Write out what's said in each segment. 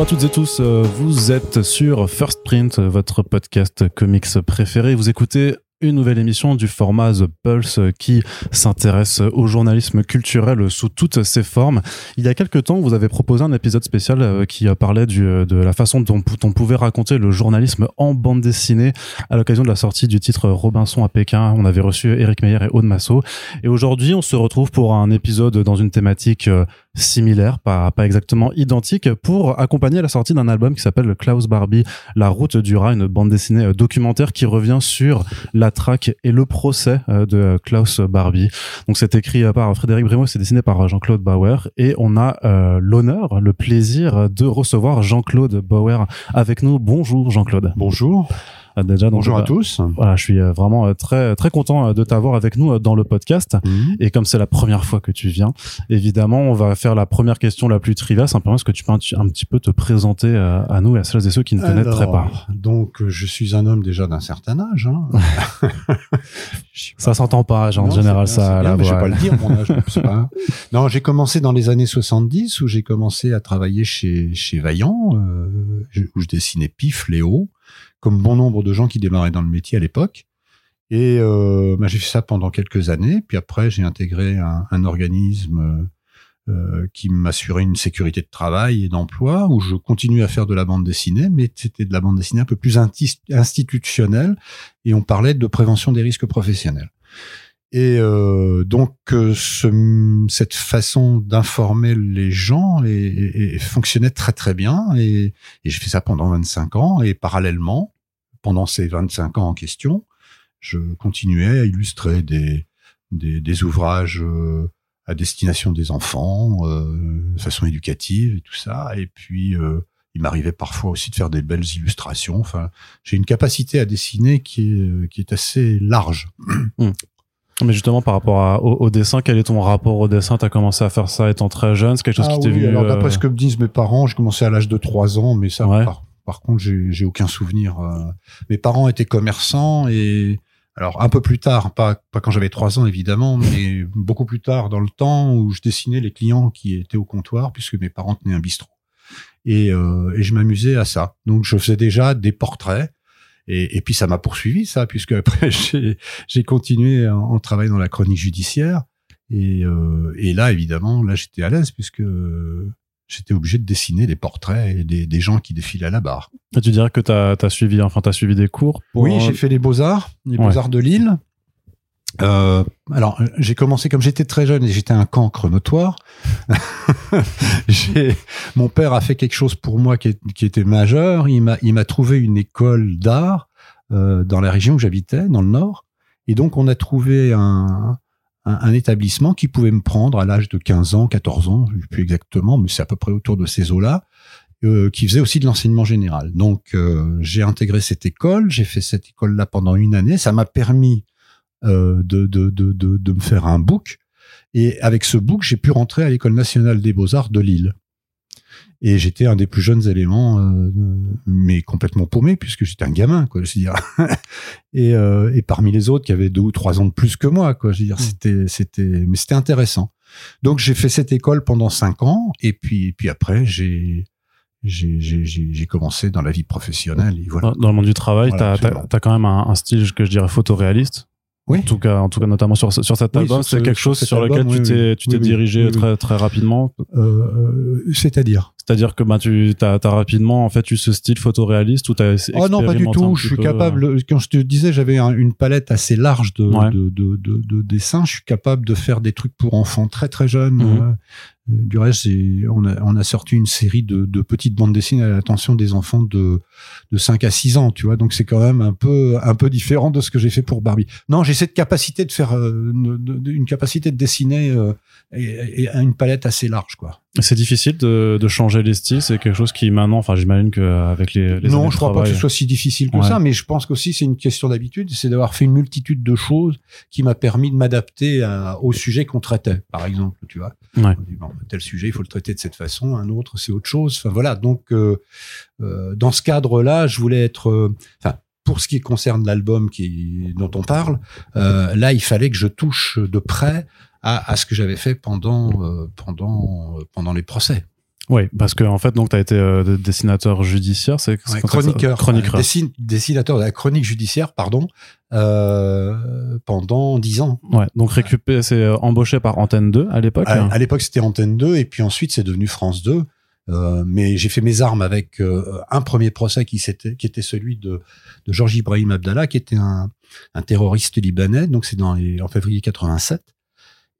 Bonjour à toutes et tous, euh, vous êtes sur First Print, votre podcast comics préféré. Vous écoutez une nouvelle émission du format The Pulse qui s'intéresse au journalisme culturel sous toutes ses formes. Il y a quelques temps, vous avez proposé un épisode spécial euh, qui parlait du, de la façon dont on pouvait raconter le journalisme en bande dessinée à l'occasion de la sortie du titre Robinson à Pékin. On avait reçu Eric Meyer et Aude Massot. Et aujourd'hui, on se retrouve pour un épisode dans une thématique euh, similaire, pas, pas exactement identique, pour accompagner la sortie d'un album qui s'appelle Klaus Barbie, La route du rat, une bande dessinée euh, documentaire qui revient sur la traque et le procès euh, de Klaus Barbie. Donc c'est écrit euh, par Frédéric Brémo, c'est dessiné par Jean-Claude Bauer et on a l'honneur, le plaisir de recevoir Jean-Claude Bauer avec nous. Bonjour Jean-Claude. Bonjour. Déjà, Bonjour à tous. Voilà, je suis euh, vraiment euh, très très content euh, de t'avoir avec nous dans le podcast. Mhm. Et comme c'est la première fois que tu viens, évidemment, on va faire la première question la plus triviale. Simplement, est-ce que tu peux un, petit peu te présenter à nous et à celles et ceux qui ne connaîtraient pas Donc, je suis un homme déjà d'un certain âge. Hein. ça s'entend pas, genre, en général, ça. Bien, je vais pas le dire, mon âge. pas... Non, j'ai commencé dans les années 70 où j'ai commencé à travailler chez chez Vaillant, euh, où je dessinais Pif, Léo comme bon nombre de gens qui démarraient dans le métier à l'époque. Et euh, bah, j'ai fait ça pendant quelques années. Puis après, j'ai intégré un, organisme euh, qui m'assurait une sécurité de travail et d'emploi, où je continue à faire de la bande dessinée, mais c'était de la bande dessinée un peu plus institutionnelle, et on parlait de prévention des risques professionnels. Et euh, donc ce, cette façon d'informer les gens et, fonctionnait très très bien. Et, et j'ai fait ça pendant 25 ans. Et parallèlement, pendant ces 25 ans en question, je continuais à illustrer des, des, des ouvrages euh, à destination des enfants, euh, de façon éducative et tout ça. Et puis euh, il m'arrivait parfois aussi de faire des belles illustrations. Enfin, j'ai une capacité à dessiner qui est, qui est assez large. Mmh. Mais justement, par rapport au, dessin, quel est ton rapport au dessin? T'as commencé à faire ça étant très jeune C'est quelque chose ah qui t'est venu Alors, d'après euh, ce que me disent mes parents, j'ai commencé à l'âge de 3 ans, mais ça, par, contre, j'ai aucun souvenir. Euh. Mes parents étaient commerçants et alors un peu plus tard, pas, pas quand j'avais 3 ans évidemment, mais beaucoup plus tard dans le temps où je dessinais les clients qui étaient au comptoir, puisque mes parents tenaient un bistrot. Et, euh, et je m'amusais à ça. Donc je faisais déjà des portraits et, et puis ça m'a poursuivi ça, puisque après j'ai continué en, en, travaillant dans la chronique judiciaire. Et, euh, et là, évidemment, là j'étais à l'aise puisque j'étais obligé de dessiner des portraits des, des, gens qui défilaient à la barre. Et tu dirais que tu as, as, suivi, enfin, as suivi des cours Oui, j'ai fait les beaux-arts, les beaux-arts de Lille. Euh, alors, j'ai commencé comme j'étais très jeune et j'étais un cancre notoire. mon père a fait quelque chose pour moi qui, était majeur. Il m'a, trouvé une école d'art euh, dans la région où j'habitais, dans le Nord. Et donc, on a trouvé un, un, établissement qui pouvait me prendre à l'âge de 15 ans, 14 ans, je sais plus exactement, mais c'est à peu près autour de ces eaux-là. Euh, qui faisait aussi de l'enseignement général. Donc euh, j'ai intégré cette école, j'ai fait cette école-là pendant une année. Ça m'a permis de, de, de, de, me faire un book. Et avec ce book, j'ai pu rentrer à l'école nationale des beaux-arts de Lille. Et j'étais un des plus jeunes éléments, euh, mais complètement paumé, puisque j'étais un gamin, quoi, je veux dire. et, euh, et parmi les autres qui avaient deux ou trois ans de plus que moi, quoi, je veux dire, mmh. c'était, c'était, mais c'était intéressant. Donc j'ai fait cette école pendant cinq ans, et puis, puis après j'ai, j'ai commencé dans la vie professionnelle. Et voilà. Dans le monde du travail, tu as, quand même un, un, style que je dirais photoréaliste. Oui. En tout cas, en tout cas, notamment sur sur cet album, c'est quelque chose sur lequel tu t'es tu t'es dirigé très très rapidement. Euh, C'est-à-dire? C'est-à-dire que bah tu t'as as rapidement en fait eu ce style photoréaliste ou t'as Oh non, pas du tout. Je suis capable. Euh, quand je te disais, j'avais une palette assez large de, de, de, de, de, dessins. Je suis capable de faire des trucs pour enfants très très jeunes. Mhm. Euh, du reste, on a, on a sorti une série de, de petites bandes dessinées à l'attention des enfants de, de 5 à 6 ans, tu vois. Donc c'est quand même un peu, un peu différent de ce que j'ai fait pour Barbie. Non, j'ai cette capacité de faire, euh, une, capacité de dessiner euh, et, et, une palette assez large, quoi. C'est difficile de, de, changer les styles. C'est quelque chose qui maintenant, enfin, j'imagine qu'avec les, les non, je crois pas que ce soit si difficile que ça, mais je pense qu'aussi c'est une question d'habitude. C'est d'avoir fait une multitude de choses qui m'a permis de m'adapter au sujet qu'on traitait, par exemple, tu vois. Ouais. tel sujet, il faut le traiter de cette façon. Un autre, c'est autre chose. Enfin voilà. Donc, euh, euh, dans ce cadre-là, je voulais être, euh, enfin. pour ce qui concerne l'album qui dont on parle, euh, là il fallait que je touche de près à, à ce que j'avais fait pendant euh, pendant pendant les procès. Oui, parce que en fait, donc, tu as été euh, dessinateur judiciaire, c'est ouais, chroniqueur, chroniqueur. Dessin, dessinateur de la chronique judiciaire, pardon, euh, pendant dix ans. Ouais, donc récupéré, c'est euh, embauché par Antenne 2 à l'époque. À, à l'époque, c'était Antenne 2, et puis ensuite, c'est devenu France 2. Euh, mais j'ai fait mes armes avec euh, un premier procès qui, était, qui était celui de, de Georges Ibrahim Abdallah, qui était un, un terroriste libanais. Donc c'est en février 87.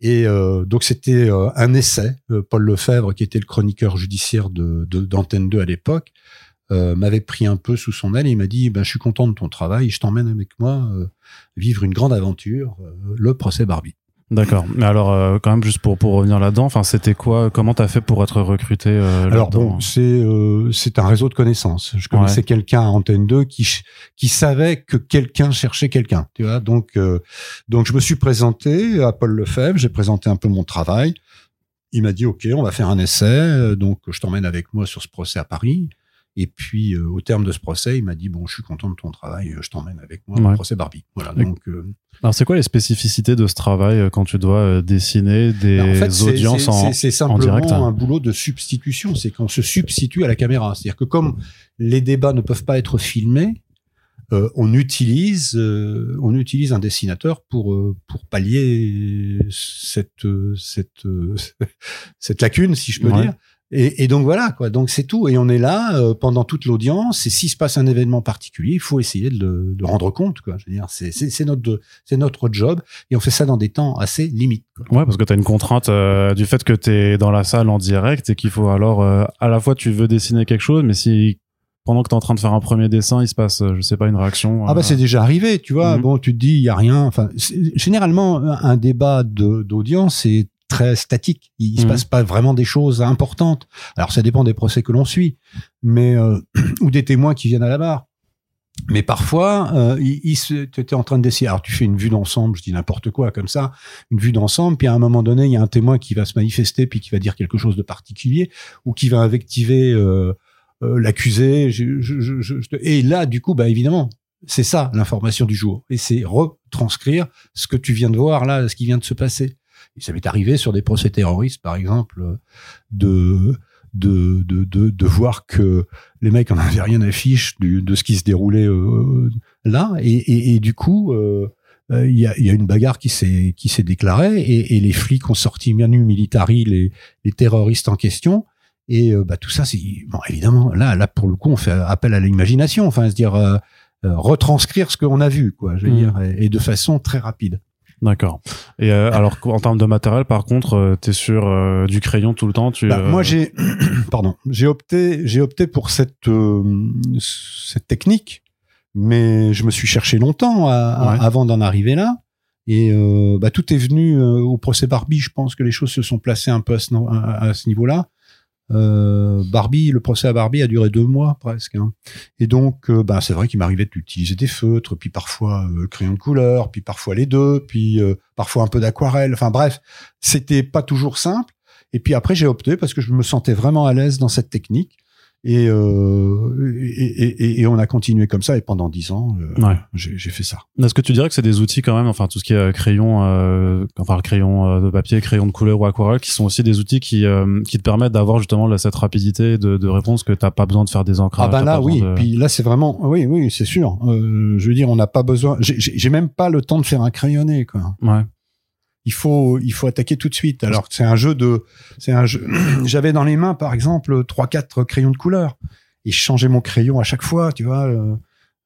Et euh, donc c'était euh, un essai. Euh, Paul Lefebvre, qui était le chroniqueur judiciaire de d'Antenne 2 à l'époque, m'avait pris un peu sous son aile et il m'a dit ben, Je suis content de ton travail, je t'emmène avec moi vivre une grande aventure, le procès Barbie. D'accord. Mais alors, euh, quand même, juste pour, pour revenir là-dedans, enfin, c'était quoi Comment t'as fait pour être recruté euh, Alors bon, c'est euh, c'est un réseau de connaissances. Je connaissais quelqu'un à Antenne 2 qui qui savait que quelqu'un cherchait quelqu'un. Tu vois, donc euh, donc je me suis présenté à Paul Lefebvre. J'ai présenté un peu mon travail. Il m'a dit OK, on va faire un essai. Donc je t'emmène avec moi sur ce procès à Paris. Et puis, euh, au terme de ce procès, il m'a dit bon, je suis content de ton travail, je t'emmène avec moi au procès Barbie. Voilà. Donc, euh, alors, c'est quoi les spécificités de ce travail euh, quand tu dois dessiner des ben, audiences en, C'est simplement un boulot de substitution. C'est qu'on se substitue à la caméra. C'est-à-dire que comme les débats ne peuvent pas être filmés, euh, on utilise on utilise un dessinateur pour pour pallier cette cette cette lacune si je peux dire et, et, donc voilà quoi. Donc c'est tout. Et on est là euh, pendant toute l'audience. Et s'il se passe un événement particulier, il faut essayer de, le, de rendre compte quoi. Je veux dire, c'est, c'est, notre c'est notre job et on fait ça dans des temps assez limites. Quoi. Ouais, parce que tu as une contrainte euh, du fait que tu es dans la salle en direct et qu'il faut alors euh, à la fois tu veux dessiner quelque chose, mais si pendant que tu es en train de faire un premier dessin, il se passe, je sais pas, une réaction. Ah bah c'est déjà arrivé, tu vois. Mhm. Bon, tu te dis, il y a rien. Enfin, généralement, un débat de, d'audience, c'est très statique. Il, se mmh. passe pas vraiment des choses importantes. Alors ça dépend des procès que l'on suit, mais euh, ou des témoins qui viennent à la barre. Mais parfois, euh, il, étais en train de décider. Alors tu fais une vue d'ensemble, je dis n'importe quoi comme ça, une vue d'ensemble. Puis à un moment donné, il y a un témoin qui va se manifester, puis qui va dire quelque chose de particulier, ou qui va invectiver euh, euh l'accusé. Je, je, je, et là, du coup, bah évidemment, c'est ça l'information du jour, et c'est retranscrire ce que tu viens de voir là, ce qui vient de se passer. Ça m'est arrivé sur des procès terroristes, par exemple, de de, de, de, de voir que les mecs en avaient rien à fiche du, de ce qui se déroulait euh, là. Et, et, et, du coup, euh, euh, il y, a, y, a, une bagarre qui s'est qui s'est déclarée et, et, les flics ont sorti Manu Militari, les, les terroristes en question. Et bah, tout ça, c'est bon, évidemment là, là pour le coup, on fait appel à l'imagination, enfin, se dire retranscrire ce qu'on a vu, quoi, je veux mmh. dire, et, de façon très rapide. D'accord. Et euh, alors en termes de matériel, par contre, euh, tu es sur euh, du crayon tout le temps. Tu, bah, moi, j'ai, pardon, j'ai opté, j'ai opté pour cette cette technique, mais je me suis cherché longtemps avant d'en arriver là. Et bah, tout est venu au procès Barbie. Je pense que les choses se sont placées un peu à ce niveau-là. Euh, Barbie, le procès à Barbie a duré deux mois presque. Hein. Et donc, euh, bah, c'est vrai qu'il m'arrivait d'utiliser des feutres, puis parfois euh, crayon de couleur, puis parfois les deux, puis euh, parfois un peu d'aquarelle. Enfin bref, c'était pas toujours simple. Et puis après, j'ai opté parce que je me sentais vraiment à l'aise dans cette technique. Et, euh, et, et, et, on a continué comme ça et pendant dix ans, euh, ouais. j'ai fait ça. Est-ce que tu dirais que c'est des outils quand même, enfin tout ce qui est euh, crayon, euh, enfin crayon euh, de papier, crayon de couleur ou aquarelle, qui sont aussi des outils qui euh, qui te permettent d'avoir justement cette rapidité de, de réponse que t'as pas besoin de faire des ancrages. Ah bah là oui, puis là c'est vraiment, oui oui c'est sûr. je veux dire, on n'a pas besoin. J'ai même pas le temps de faire un crayonné quoi. Ouais il faut il faut attaquer tout de suite. Alors c'est un jeu de c'est un jeu. J'avais dans les mains par exemple trois quatre crayons de couleur et je changeais mon crayon à chaque fois, tu vois, euh,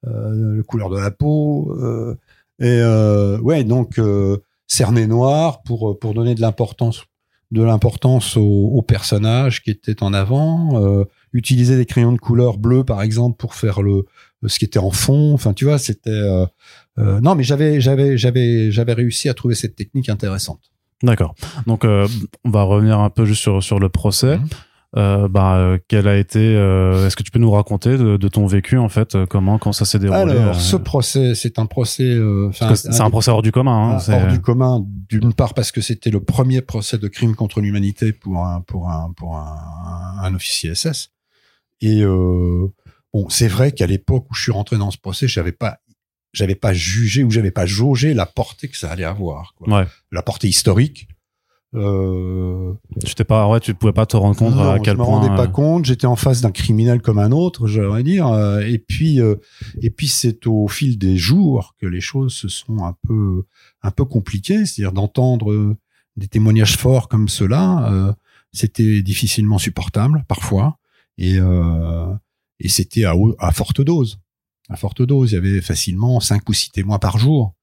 euh, couleur de la peau euh, et euh, ouais donc euh, cerné noir pour pour donner de l'importance de l'importance au, au, personnage qui était en avant. Euh, utiliser des crayons de couleur bleu par exemple pour faire le ce qui était en fond. Enfin tu vois c'était euh, non, mais j'avais, j'avais, j'avais, j'avais réussi à trouver cette technique intéressante. D'accord. Donc, euh, on va revenir un peu juste sur, sur le procès. Mhm. Euh, bah, quel a été euh, Est-ce que tu peux nous raconter de, de ton vécu en fait Comment quand ça s'est déroulé Alors, ce procès, c'est un procès. c'est un, procès hors du commun. Hein, hors du commun, d'une part parce que c'était le premier procès de crime contre l'humanité pour un pour un pour un, un officier SS. Et bon, c'est vrai qu'à l'époque où je suis rentré dans ce procès, j'avais pas j'avais pas jugé ou j'avais pas jaugé la portée que ça allait avoir. Quoi. Ouais. La portée historique. Euh, tu t'es pas, ouais, tu pouvais pas te rendre compte non, à quel je me point. rendais pas euh, compte. J'étais en face d'un criminel comme un autre, j'aimerais dire. Euh, Et puis, euh, et puis c'est au fil des jours que les choses se sont un peu, un peu compliquées. C'est-à-dire d'entendre euh, des témoignages forts comme cela, euh, c'était difficilement supportable parfois. Et, euh, et c'était à, à forte dose. À forte dose, il y avait facilement cinq ou six témoins par jour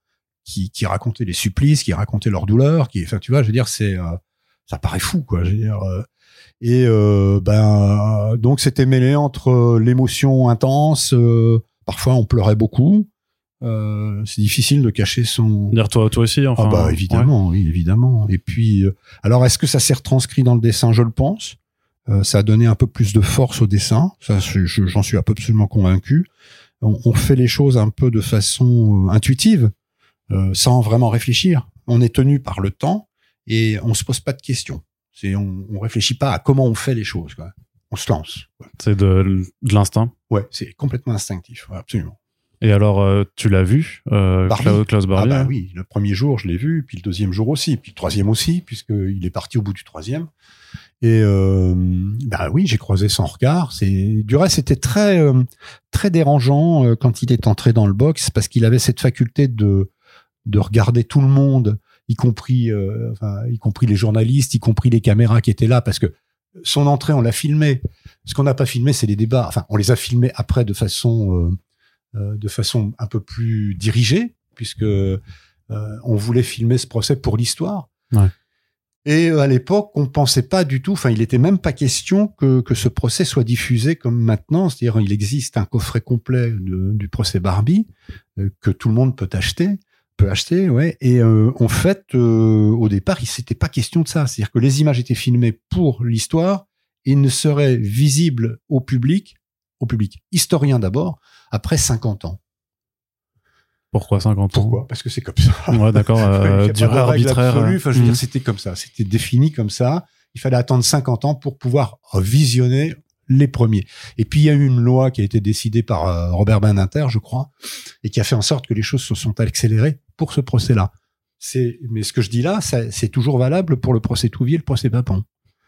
qui, qui racontaient les supplices, qui racontaient leurs douleurs, qui, enfin, tu vois, je veux dire, c'est, euh, ça paraît fou, quoi. Je veux dire, euh, et euh, ben, donc c'était mêlé entre l'émotion intense, euh, parfois on pleurait beaucoup. Euh, c'est difficile de cacher son. Dire toi, toi aussi, enfin. ah bah ouais. évidemment, oui, évidemment. Et puis, euh, alors est-ce que ça s'est retranscrit dans le dessin? Je le pense. Euh, ça a donné un peu plus de force au dessin. Ça, j'en suis absolument convaincu. On, on fait les choses un peu de façon euh, intuitive, euh, sans vraiment réfléchir. On est tenu par le temps et on se pose pas de questions. C'est, on, on réfléchit pas à comment on fait les choses. Quoi. On se lance. C'est de, de l'instinct. Ouais, c'est complètement instinctif. ouais, absolument. Et alors, euh, tu l'as vu, euh. Klaus, Ah bah oui, le premier jour, je l'ai vu, puis le deuxième jour aussi, puis le troisième aussi, puisqu'il est parti au bout du troisième. Et euh, bah oui, j'ai croisé son regard. C'est du reste, c'était très euh, très dérangeant euh, quand il est entré dans le box parce qu'il avait cette faculté de de regarder tout le monde, y compris euh, enfin, y compris les journalistes, y compris les caméras qui étaient là, parce que son entrée, on l'a filmé. Ce qu'on n'a pas filmé, c'est les débats. Enfin, on les a filmés après de façon euh, euh, de façon un peu plus dirigée, puisque on voulait filmer ce procès pour l'histoire. Ouais. Et euh, à l'époque, on pensait pas du tout, enfin, il était même pas question que, que ce procès soit diffusé comme maintenant. C'est-à-dire, il existe un coffret complet du procès Barbie euh, que tout le monde peut acheter, peut acheter, ouais. Et euh, en fait, au départ, il s'était pas question de ça. C'est-à-dire que les images étaient filmées pour l'histoire et ne seraient visibles au public, au public historien d'abord, après 50 ans. Pourquoi 50 ans? Pourquoi? Parce que c'est comme ça. Ouais, d'accord. Euh, durée arbitraire. absolue. Enfin, je veux euh, dire, c'était comme ça. C'était défini comme ça. Il fallait attendre 50 ans pour pouvoir visionner les premiers. Et puis, il y a eu une loi qui a été décidée par euh, Robert Badinter, je crois, et qui a fait en sorte que les choses se sont accélérées pour ce procès-là. C'est, mais ce que je dis là, c'est toujours valable pour le procès Touvier et le procès Papon.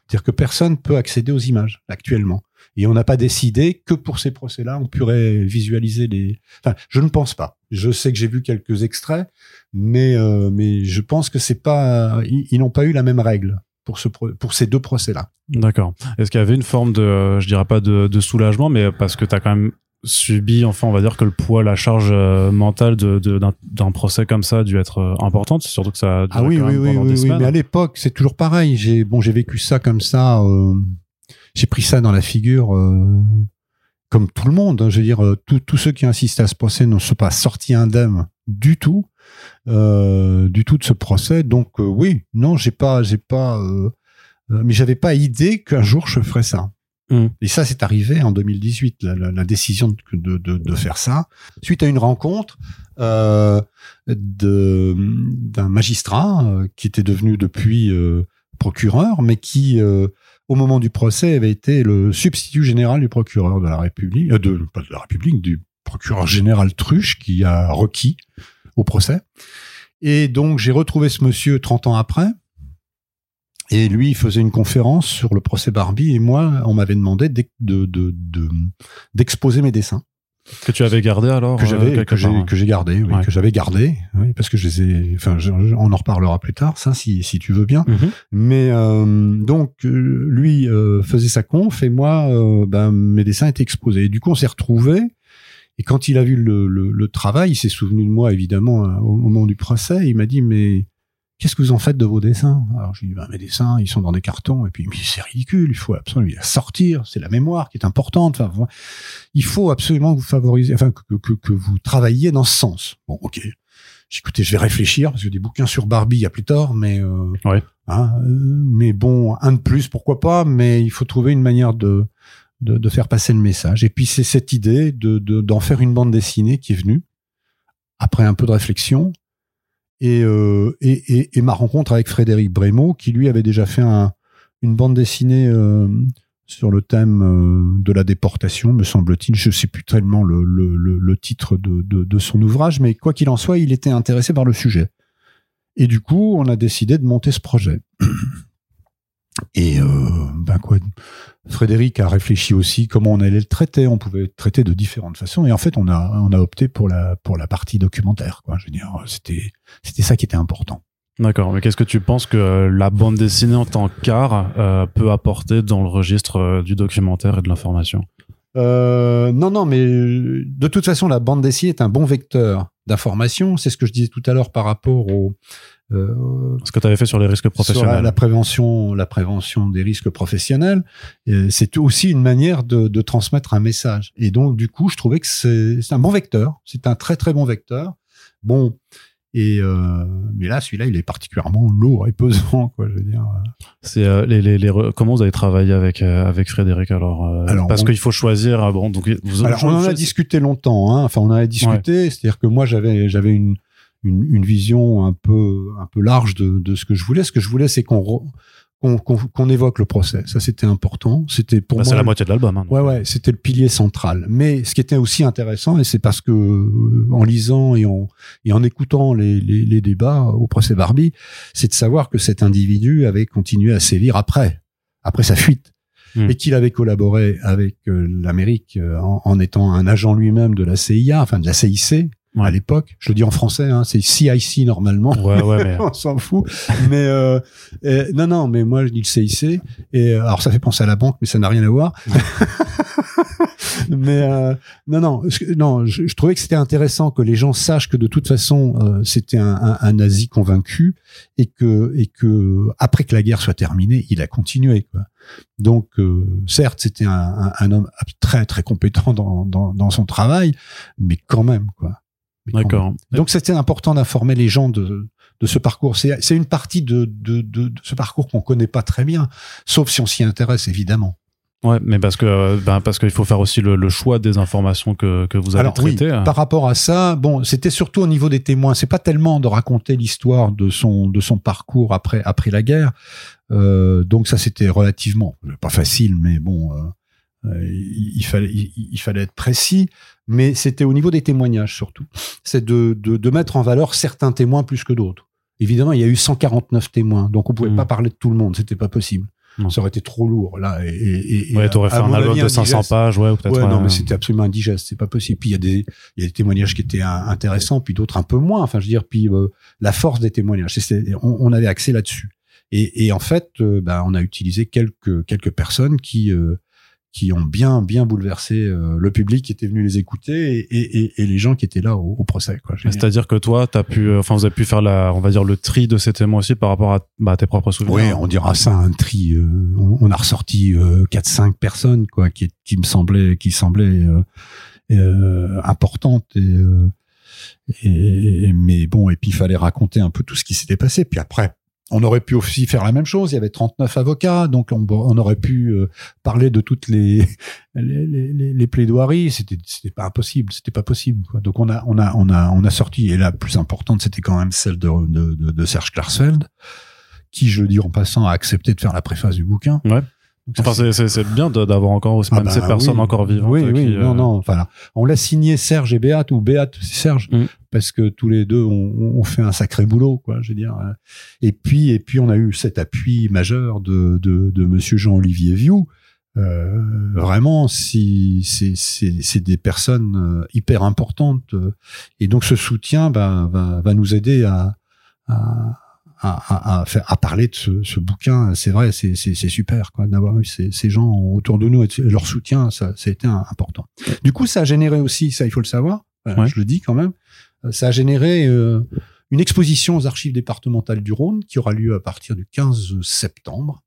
C'est-à-dire que personne peut accéder aux images actuellement. Et on n'a pas décidé que pour ces procès-là, on pourrait visualiser les. Enfin, je ne pense pas. Je sais que j'ai vu quelques extraits, mais euh, mais je pense que c'est pas. Ils, n'ont pas eu la même règle pour ce pour ces deux procès-là. D'accord. Est-ce qu'il y avait une forme de, euh, je dirais pas de, de soulagement, mais parce que tu as quand même subi, enfin, on va dire que le poids, la charge euh, mentale de, de- d'un, d'un procès comme ça a dû être euh, importante, surtout que ça a duré Ah oui, quand oui, même oui, pendant des semaines. Mais à l'époque, c'est toujours pareil. J'ai bon, j'ai vécu ça comme ça. euh, j'ai pris ça dans la figure, comme tout le monde. hein. je veux dire, tous ceux qui assistent à ce procès ne sont pas sortis indemnes du tout, du tout de ce procès. Donc oui, non, j'ai pas, j'ai pas, mais j'avais pas idée qu'un jour je ferais ça. Mm. Et ça, c'est arrivé en 2018, la, la- décision de, faire ça, suite à une rencontre euh, d'un magistrat euh, qui était devenu depuis euh, procureur, mais qui, euh, au moment du procès, avait été le substitut général du procureur de la République, de la République, du procureur général Truche, qui a requis au procès. Et donc, j'ai retrouvé ce monsieur 30 ans après. Et lui, il faisait une conférence sur le procès Barbie. Et moi, on m'avait demandé d'ex- de- de- de- d'exposer mes dessins Que tu avais gardé alors que euh, j'avais quelque que j'ai ouais. gardé oui, Ouais. que j'avais gardé oui, parce que je les ai enfin on en reparlera plus tard ça si si tu veux bien Mhm. mais euh, donc euh, lui euh, faisait sa conf et moi euh, ben mes dessins étaient exposés et du coup on s'est retrouvés et quand il a vu le, le, le travail il s'est souvenu de moi évidemment euh, au moment du procès il m'a dit mais Qu'est-ce que vous en faites de vos dessins? Alors je lui dis, ben, mes dessins, ils sont dans des cartons, et puis mais c'est ridicule, il faut absolument les sortir, c'est la mémoire qui est importante. Enfin, il faut absolument que vous favorisez, enfin que, que, que vous travailliez dans ce sens. Bon, ok. J'ai écouté, je vais réfléchir parce que des bouquins sur Barbie, il y a plus tard, mais euh, Ouais. hein, euh, mais bon, un de plus, pourquoi pas Mais il faut trouver une manière de de, de faire passer le message. Et puis c'est cette idée de de- d'en faire une bande dessinée qui est venue après un peu de réflexion et, euh, et, ma rencontre avec Frédéric Brémaud, qui lui avait déjà fait un, une bande dessinée euh, sur le thème euh, de la déportation, me semble-t-il. Je ne sais plus tellement le, titre de son ouvrage, mais quoi qu'il en soit, il était intéressé par le sujet. Et du coup, on a décidé de monter ce projet. Et euh, ben quoi, Frédéric a réfléchi aussi comment on allait le traiter. On pouvait le traiter de différentes façons. Et en fait, on a on a opté pour la pour la partie documentaire. Quoi. Je veux dire, c'était c'était ça qui était important. D'accord. Mais qu'est-ce que tu penses que euh, la bande dessinée en tant qu'art euh, peut apporter dans le registre du documentaire et de l'information? Euh, non, non, mais de toute façon, la bande dessinée est un bon vecteur d'information. C'est ce que je disais tout à l'heure par rapport au, euh, ce que tu avais fait sur les risques professionnels. Sur la, prévention, la prévention des risques professionnels, c'est aussi une manière de, de, transmettre un message. Et donc, du coup, je trouvais que c'est un bon vecteur. C'est un très très bon vecteur. Bon, et euh, mais là, celui-là, il est particulièrement lourd et pesant, quoi. Je veux dire. C'est euh, les, les, les, comment vous avez travaillé avec euh, avec Frédéric alors, euh, alors Parce qu'il faut choisir. bon, donc vous, alors, on en a discuté longtemps. Hein. Enfin, on en a discuté. C'est-à-dire que moi, j'avais j'avais une, une, une vision un peu un peu large de, de ce que je voulais. Ce que je voulais, c'est qu'on qu'on évoque le procès. Ça, c'était important. C'était pour bah, C'est la moitié de l'album. Hein, ouais, ouais, c'était le pilier central. Mais ce qui était aussi intéressant, et c'est parce que euh, en lisant et en, et en écoutant les, les, les débats au procès Barbie, c'est de savoir que cet individu avait continué à sévir après, après sa fuite. Hmm. Et qu'il avait collaboré avec euh, l'Amérique euh, en, en, étant un agent lui-même de la CIA, enfin de la CIC, à l'époque. Je le dis en français, hein, c'est CIC normalement. Ouais, ouais, mais... on s'en fout. mais euh, non, non, mais moi je dis le CIC. Et alors ça fait penser à la banque, mais ça n'a rien à voir. mais euh, non, non, non. Je, je trouvais que c'était intéressant que les gens sachent que de toute façon euh, c'était un, un, un, nazi convaincu et que et que après que la guerre soit terminée, il a continué. Quoi. Donc, euh, certes, c'était un, un, homme très très compétent dans, dans, dans son travail, mais quand même, quoi. D'accord. Donc c'était important d'informer les gens de, de ce parcours. C'est une partie de, de, de, ce parcours qu'on connaît pas très bien, sauf si on s'y intéresse évidemment. Ouais, mais parce que ben parce qu'il faut faire aussi le, le, choix des informations que, que vous allez Alors, traiter. Oui, par rapport à ça, bon, c'était surtout au niveau des témoins. C'est pas tellement de raconter l'histoire de son de son parcours après après la guerre. Euh, donc ça c'était relativement pas facile, mais bon. Euh, euh, il, fallait, il, fallait être précis, mais c'était au niveau des témoignages surtout. C'est de, de, de, mettre en valeur certains témoins plus que d'autres. Évidemment, il y a eu 149 témoins, donc on pouvait mmh. pas parler de tout le monde, c'était pas possible. Non. Ça aurait été trop lourd là. Et, et, ouais, t'aurais fait un album de 500 pages, ouais, ou peut-être. Ouais, non, mais c'était absolument indigeste, c'est pas possible. Puis il y a des, il y a des témoignages qui étaient intéressants, puis d'autres un peu moins. Enfin, je veux dire, puis euh, la force des témoignages, on, on, avait accès là-dessus. Et, en fait, euh, bah, on a utilisé quelques quelques personnes qui euh, qui ont bien bien bouleversé euh, le public qui était venu les écouter et, et, et les gens qui étaient là au, au procès. C'est-à-dire que toi, as pu, euh, enfin, vous avez pu faire la, on va dire le tri de ces témoins aussi par rapport à bah, tes propres souvenirs. Oui, on dira ça un tri. Euh, on, a ressorti quatre cinq personnes quoi, qui qui me semblaient qui semblaient importantes et, et mais bon et puis il fallait raconter un peu tout ce qui s'était passé. Puis après on aurait pu aussi faire la même chose. Il y avait 39 avocats, donc on, aurait pu euh, parler de toutes les les, les, les plaidoiries. C'était c'était pas impossible, c'était pas possible. Quoi. Donc on a on a on a on a sorti et la plus importante c'était quand même celle de, de, de, Serge Klarsfeld, qui je le dis en passant a accepté de faire la préface du bouquin. Ouais. Enfin, c'est bien d'avoir encore aussi ah bah ces personnes encore vivantes. Oui, oui, non, euh, non. Enfin, on l'a signé Serge et Béat ou Béat, Serge, mm. Parce que tous les deux ont, ont, fait un sacré boulot, quoi. Je veux dire. Et puis, et puis, on a eu cet appui majeur de de, de Monsieur Jean-Olivier Vieux. Euh, vraiment, si c'est des personnes euh, hyper importantes, et donc ce soutien bah, va, va nous aider à, à à, à, à, parler de ce, ce bouquin. C'est vrai, c'est super quoi d'avoir eu ces, ces, gens autour de nous et leur soutien, ça, ça a été important. Du coup, ça a généré aussi, ça il faut le savoir, euh, je le dis quand même, euh, ça a généré euh, une exposition aux archives départementales du Rhône qui aura lieu à partir du 15 septembre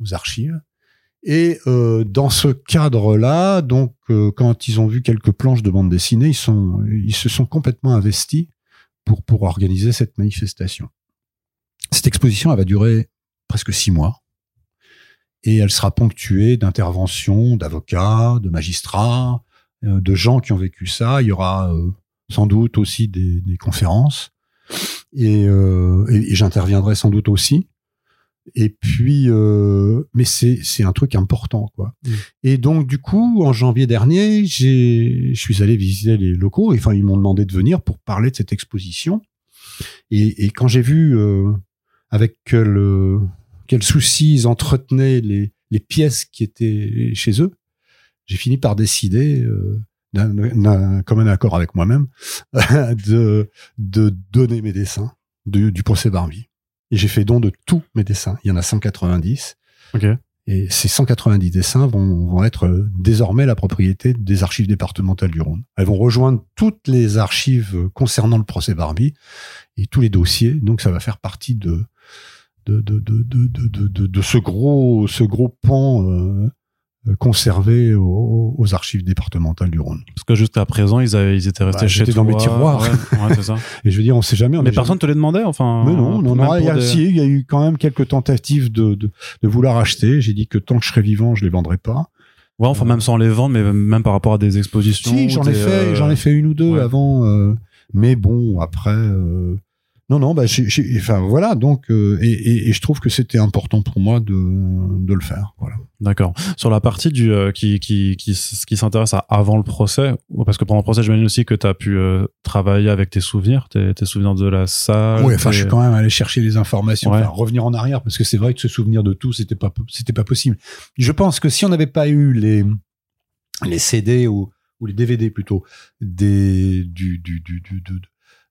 aux archives. Et euh, dans ce cadre-là, donc quand ils ont vu quelques planches de bande dessinée, ils se sont complètement investis pour organiser cette manifestation. Cette exposition, va durer presque six mois et elle sera ponctuée d'interventions d'avocats, de magistrats, euh, de gens qui ont vécu ça. Il y aura euh, sans doute aussi des, conférences euh, et, et, j'interviendrai sans doute aussi. Et puis, mais c'est c'est un truc important quoi. Mmh. Et donc du coup, en janvier dernier, j'ai je suis allé visiter les locaux. Et, enfin, ils m'ont demandé de venir pour parler de cette exposition Et, et quand j'ai vu euh, avec quel, euh, quel souci ils entretenaient les, les pièces qui étaient chez eux, j'ai fini par décider, euh, d'un- commun accord avec moi-même, de, de donner mes dessins du, du procès Barbie. Et j'ai fait don de tous mes dessins. Il y en a 190. Ok. Et ces 190 dessins vont, vont être euh, désormais la propriété des archives départementales du Rhône. Elles vont rejoindre toutes les archives concernant le procès Barbie et tous les dossiers. Donc ça va faire partie de, de, de, de, de, de- de ce gros ce gros pan euh, euh, conservé aux, aux archives départementales du Rhône. Parce que jusqu'à présent, ils, avaient, ils étaient restés Bah, chez toi. dans mes tiroirs. Ouais, ouais, ça. Et je veux dire, on sait jamais. on Mais personne te les demandait, enfin. Mais non, non, non, il y a, des- si, il y a eu quand même quelques tentatives de, de, de vouloir acheter. J'ai dit que tant que je serais vivant, je les vendrais pas. Ouais, enfin, même sans les vendre, mais même par rapport à des expositions. Si, j'en ai fait, euh, j'en ai fait une ou deux ouais. avant, euh, mais bon, après, euh, non, non, bah, j'ai- j'ai- enfin voilà, donc, euh, et, et, et je trouve que c'était important pour moi de, de le faire, voilà. D'accord. Sur la partie du euh, qui qui qui, s'intéresse à avant le procès, parce que pendant le procès, j'imagine aussi que tu as pu euh, travailler avec tes souvenirs, tes, tes souvenirs de la salle. oui, enfin, tes- je suis quand même allé chercher les informations, Ouais. enfin, revenir en arrière, parce que c'est vrai que se souvenir de tout, c'était pas, c'était pas possible. Je pense que si on n'avait pas eu les, les CD ou, ou les DVD plutôt des, du, du, du, du,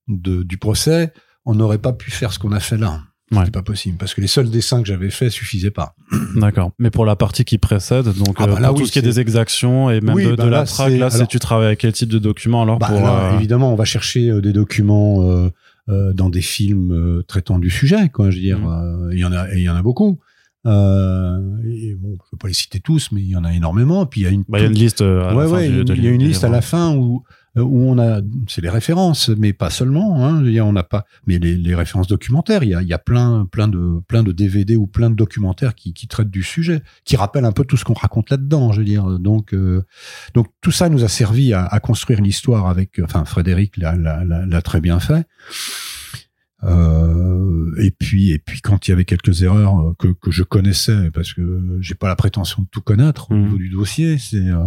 de- du procès, on n'aurait pas pu faire ce qu'on a fait là. Ouais. C'était pas possible, parce que les seuls dessins que j'avais faits suffisaient pas. D'accord. Mais pour la partie qui précède, donc Ah bah euh, là, pour tout ce qui est des exactions et même Oui, de, bah de la là, traque, là, c'est alors- tu travailles avec quel type de documents alors Bah, pour là, euh, évidemment, on va chercher euh, des documents euh, euh, dans des films traitant du sujet, quoi. Je veux dire, Mhm. il y en a, il y en a beaucoup. Euh, et bon, je vais pas les citer tous, mais il y en a énormément. Puis il y a une, bah, y a une liste. à ouais, la fin ouais, du- une- de il y a une liste à la fin où où on a, c'est les références, mais pas seulement. Hein, on n'a pas, mais les, les références documentaires. Il y a, il y a plein, plein de, plein de DVD ou plein de documentaires qui, qui traitent du sujet, qui rappellent un peu tout ce qu'on raconte là-dedans. Je veux dire, donc, euh, donc tout ça nous a servi à, à construire l'histoire avec, enfin, Frédéric l'a, très bien fait. Euh, et puis, et puis quand il y avait quelques erreurs euh, que, que je connaissais, parce que j'ai pas la prétention de tout connaître au Mhm. niveau du dossier, c'est, euh,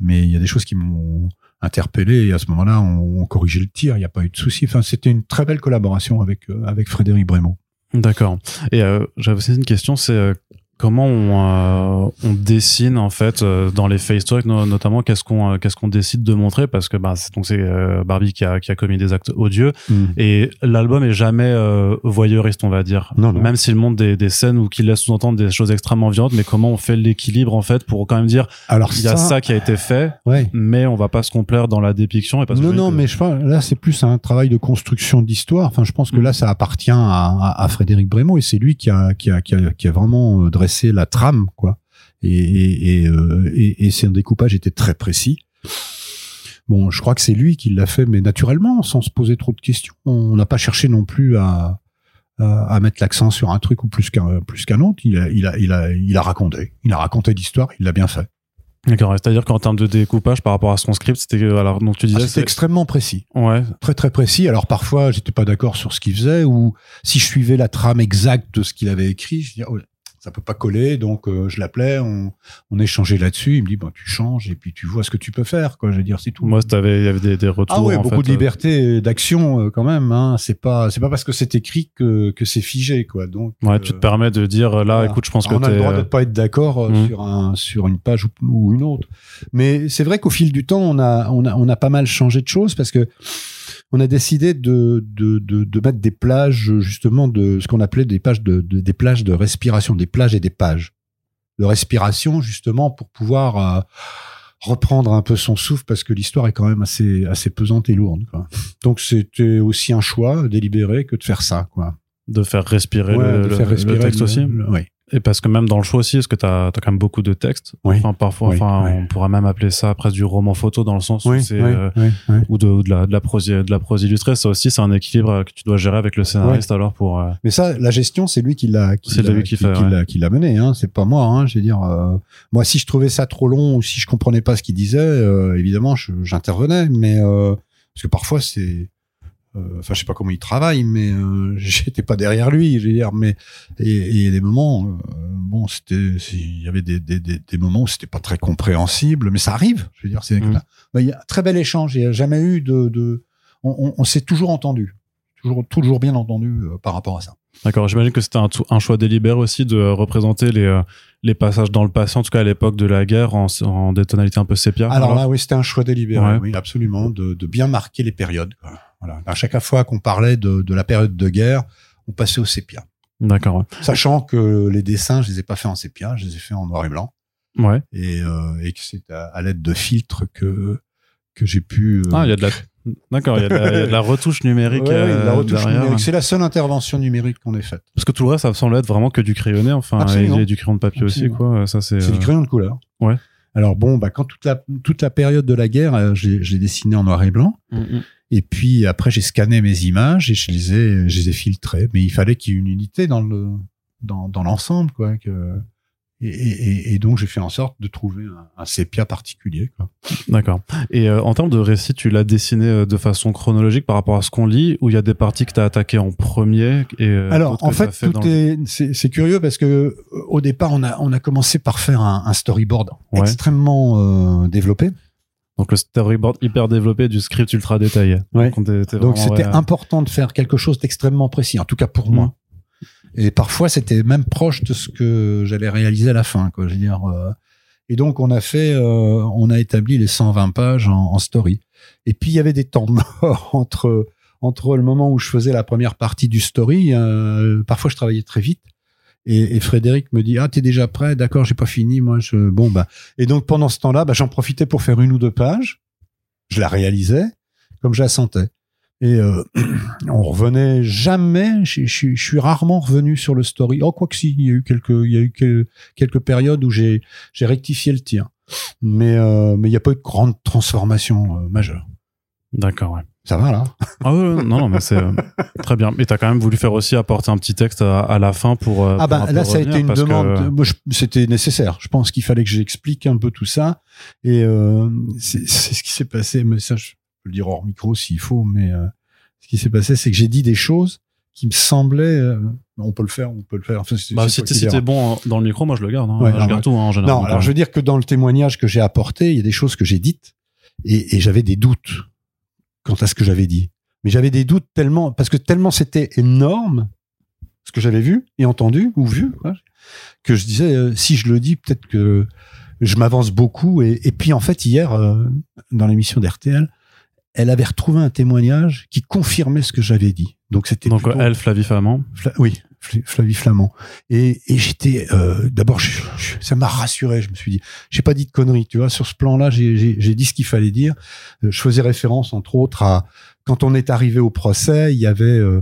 mais il y a des choses qui m'ont interpellé et à ce moment-là, on, corrigeait le tir. Il n'y a pas eu de souci. Enfin, c'était une très belle collaboration avec euh, avec Frédéric Brémont. D'accord. Et euh, j'avais aussi une question, c'est euh, comment on, euh, on dessine en fait euh, dans les face talks no- notamment qu'est-ce qu'on euh, qu'est-ce qu'on décide de montrer? Parce que bah c'est donc c'est euh, Barbie qui a qui a commis des actes odieux et l'album est jamais euh, voyeuriste on va dire Non, non. même s'il montre des, des scènes ou qu'il laisse sous-entendre des choses extrêmement violentes mais comment on fait l'équilibre en fait pour quand même dire Alors il y a ça qui a été fait ouais. mais on va pas se complaire dans la dépiction et parce Non, que non, mais je pense là c'est plus un travail de construction d'histoire. Enfin, je pense que Mm. là ça appartient à, à, à Frédéric Brémont et c'est lui qui a, qui a qui a qui a vraiment euh, dressé la trame, quoi. Et et et, euh, et, et son découpage était très précis. Bon, je crois que c'est lui qui l'a fait, mais naturellement, sans se poser trop de questions. On n'a pas cherché non plus à à, à mettre l'accent sur un truc ou plus qu'un plus qu'un autre. Il a il a il a il a raconté. Il a raconté l'histoire. Il l'a bien fait. d'accord c'est-à-dire qu'en termes de découpage par rapport à son script c'était alors donc tu Ah, disais C'était c'est extrêmement précis. ouais très très précis. Alors parfois, j'étais pas d'accord sur ce qu'il faisait ou si je suivais la trame exacte de ce qu'il avait écrit, je disais oh, ça peut pas coller, donc euh, je l'appelais, on, on échangeait là-dessus. Il me dit bon, tu changes et puis tu vois ce que tu peux faire, quoi. Je veux dire, c'est tout. moi il y avait des, des retours ah en beaucoup fait, de euh, liberté d'action euh, quand même. Hein. C'est pas c'est pas parce que c'est écrit que que c'est figé, quoi. Donc Ouais, tu te permets de dire là, voilà. écoute, je pense que on a le droit de ne pas être d'accord Mhm. sur un sur une page ou, ou une autre. Mais c'est vrai qu'au fil du temps, on a on a on a pas mal changé de choses parce que on a décidé de de de, de mettre des plages justement de ce qu'on appelait des pages de, de- des plages de respiration, des plages et des pages de respiration justement pour pouvoir euh, reprendre un peu son souffle parce que l'histoire est quand même assez assez pesante et lourde. Quoi. Donc c'était aussi un choix délibéré que de faire ça, quoi. de faire respirer, Ouais, le, de faire le respirer texte le- aussi. le- oui. Et parce que même dans le choix aussi, parce que t'as as quand même beaucoup de textes? Oui. Enfin, parfois, Oui, enfin, oui. on pourrait même appeler ça presque du roman photo dans le sens où c'est oui, euh, ou de, ou de la de la prose de la prose illustrée. Ça aussi, c'est un équilibre euh, que tu dois gérer avec le scénariste alors pour. euh, Mais ça, la gestion, c'est lui qui l'a, qui l'a, qui qui ouais. qui mené. Hein. C'est pas moi. Hein. Je veux dire, euh, moi, si je trouvais ça trop long ou si je comprenais pas ce qu'il disait, évidemment, j'intervenais. Mais parce que parfois, c'est, enfin, je sais pas comment il travaille, mais euh, j'étais pas derrière lui. Je veux dire, mais et, et des moments, euh, bon, c'était, il y avait des, des, des, des moments où c'était pas très compréhensible, mais ça arrive. Je veux dire, c'est il y a un très bel échange. Il y a jamais eu de, de on, on, on s'est toujours entendu toujours, toujours bien entendu euh, par rapport à ça. D'accord, j'imagine que c'était un, choix délibéré aussi de représenter les, euh, les passages dans le passé, en tout cas à l'époque de la guerre, en, en des tonalités un peu sépia. Alors là, oui, c'était un choix délibéré, Ouais. oui, absolument, de, de bien marquer les périodes. quoi. Voilà. À chaque fois qu'on parlait de, de la période de guerre, on passait au sépia. D'accord, ouais. Sachant que les dessins, je les ai pas faits en sépia, je les ai faits en noir et blanc. Ouais. Et, euh, et que c'est à, à l'aide de filtres que, que j'ai pu... euh, Ah, il y a de la. D'accord, il y, a de la- il y a de la retouche numérique ouais, ouais, euh, la retouche derrière. numérique. C'est la seule intervention numérique qu'on ait faite. Parce que tout le reste, ça semble être vraiment que du crayonné, enfin, Absolument. et, du crayon de papier Absolument. aussi, quoi. Ça, c'est. C'est du euh, crayon de couleur. Ouais. Alors bon, bah, quand toute la, toute la période de la guerre, euh, j'ai j'ai dessiné en noir et blanc. mm, mm. Et puis après, j'ai scanné mes images et je les ai, je les ai filtrées. Mais il fallait qu'il y ait une unité dans le, dans, dans l'ensemble, quoi. Que, et, et, et donc, j'ai fait en sorte de trouver un, un sépia particulier. D'accord. Et euh, en termes de récit, tu l'as dessiné euh, de façon chronologique par rapport à ce qu'on lit, ou il y a des parties que tu as attaquées en premier et euh, Alors, en fait, le- est, c'est curieux parce que au départ, on a, on a commencé par faire un, un storyboard Ouais. extrêmement euh, développé. Donc le storyboard hyper développé du script ultra détaillé. Ouais. Donc, c'était ouais, important de faire quelque chose d'extrêmement précis, en tout cas pour moi. Et parfois c'était même proche de ce que j'allais réaliser à la fin, quoi. Je veux dire. euh, Et donc on a fait, euh, on a établi les 120 pages en, en story. Et puis il y avait des temps morts entre entre le moment où je faisais la première partie du story. euh, parfois je travaillais très vite. Et, et Frédéric me dit ah t'es déjà prêt? D'accord j'ai pas fini moi je bon bah et donc pendant ce temps-là bah, j'en profitais pour faire une ou deux pages je la réalisais comme je la sentais et euh, on revenait jamais. Je, je- je suis rarement revenu sur le story. Oh, quoi que si, il y a eu quelques, il y a eu que- quelques périodes où j'ai j'ai rectifié le tir, mais euh, mais il n'y a pas eu de grande transformation euh, majeure. D'accord, ouais. Ça va là Ah ouais, non, non, mais c'est euh, très bien. Mais t'as quand même voulu faire aussi apporter un petit texte à, à la fin pour. euh, Ah bah là, ça a été une que- demande. C'était nécessaire. Je pense qu'il fallait que j'explique un peu tout ça. Et euh, c'est ce qui s'est passé. Mais ça, je peux le dire hors micro s'il faut. Mais euh, ce qui s'est passé, c'est que j'ai dit des choses qui me semblaient. euh, on peut le faire, on peut le faire. Enfin, Bah, si t'es bon hein, dans le micro, moi je le garde. Hein. Ouais, je non, garde tout hein, en général. Non, alors je veux dire que dans le témoignage que j'ai apporté, il y a des choses que j'ai dites et, et j'avais des doutes quant à ce que j'avais dit. Mais j'avais des doutes tellement parce que tellement c'était énorme ce que j'avais vu et entendu ou vu quoi, que je disais euh, si je le dis peut-être que je m'avance beaucoup et, et puis en fait hier euh, dans l'émission d'RTL elle avait retrouvé un témoignage qui confirmait ce que j'avais dit donc c'était Donc, plutôt- elle, Flavie Flamand. Fla- oui, Flavie Flamand. Et, et j'étais, euh, d'abord, je- je- ça m'a rassuré. Je me suis dit, j'ai pas dit de conneries, tu vois. Sur ce plan-là, j'ai- dit ce qu'il fallait dire. Euh, Je faisais référence, entre autres, à quand on est arrivé au procès, il y avait euh,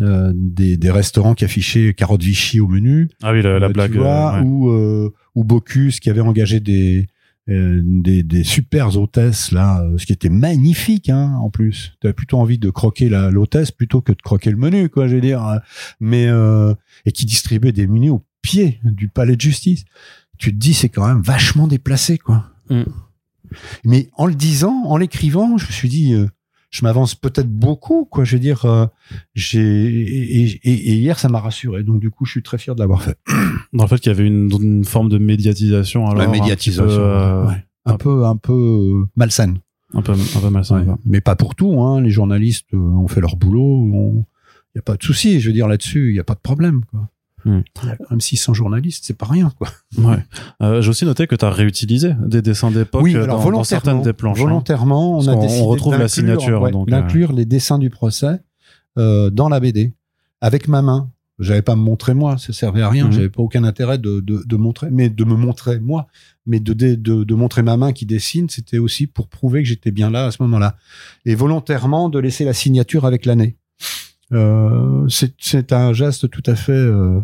euh, des, des restaurants qui affichaient carottes Vichy au menu. Ah oui, la, la Euh, blague. euh, ouais. ou euh, ou Bocuse qui avait engagé des des, des super hôtesses là, euh, ce qui était magnifique hein, en plus. Tu avais plutôt envie de croquer la l'hôtesse plutôt que de croquer le menu quoi, je veux dire. Mais euh, et qui distribuait des menus au pied du palais de justice. Tu te dis c'est quand même vachement déplacé quoi. Mm. Mais en le disant, en l'écrivant, je me suis dit euh, je m'avance peut-être beaucoup quoi. Je veux dire euh, j'ai et, et- et hier ça m'a rassuré. Donc du coup je suis très fier de l'avoir fait. Dans le fait qu'il y avait une, une forme de médiatisation. Alors, La un petit médiatisation, peu, euh, ouais. un peu un peu euh, malsaine. un peu, un peu malsain. Ouais. quoi. Mais pas pour tout. Hein. Les journalistes ont fait leur boulot. Il n'y a pas de souci. Je veux dire là-dessus, il n'y a pas de problème. Quoi. Quand même 600 journalistes, c'est pas rien. Quoi. Ouais. Euh, J'ai aussi noté que tu as réutilisé des dessins d'époque euh, dans, dans certaines des planches. hein. volontairement, on a on décidé retrouve la d'inclure- signature, ouais, donc, euh. d'inclure les dessins du procès euh, dans la BD avec ma main. J'avais pas me montrer moi, ça servait à rien. Mhm. J'avais pas aucun intérêt de, de, de montrer, mais de me montrer moi, mais de, de montrer ma main qui dessine, c'était aussi pour prouver que j'étais bien là à ce moment-là, et volontairement de laisser la signature avec l'année. Euh, c'est un geste tout à fait euh,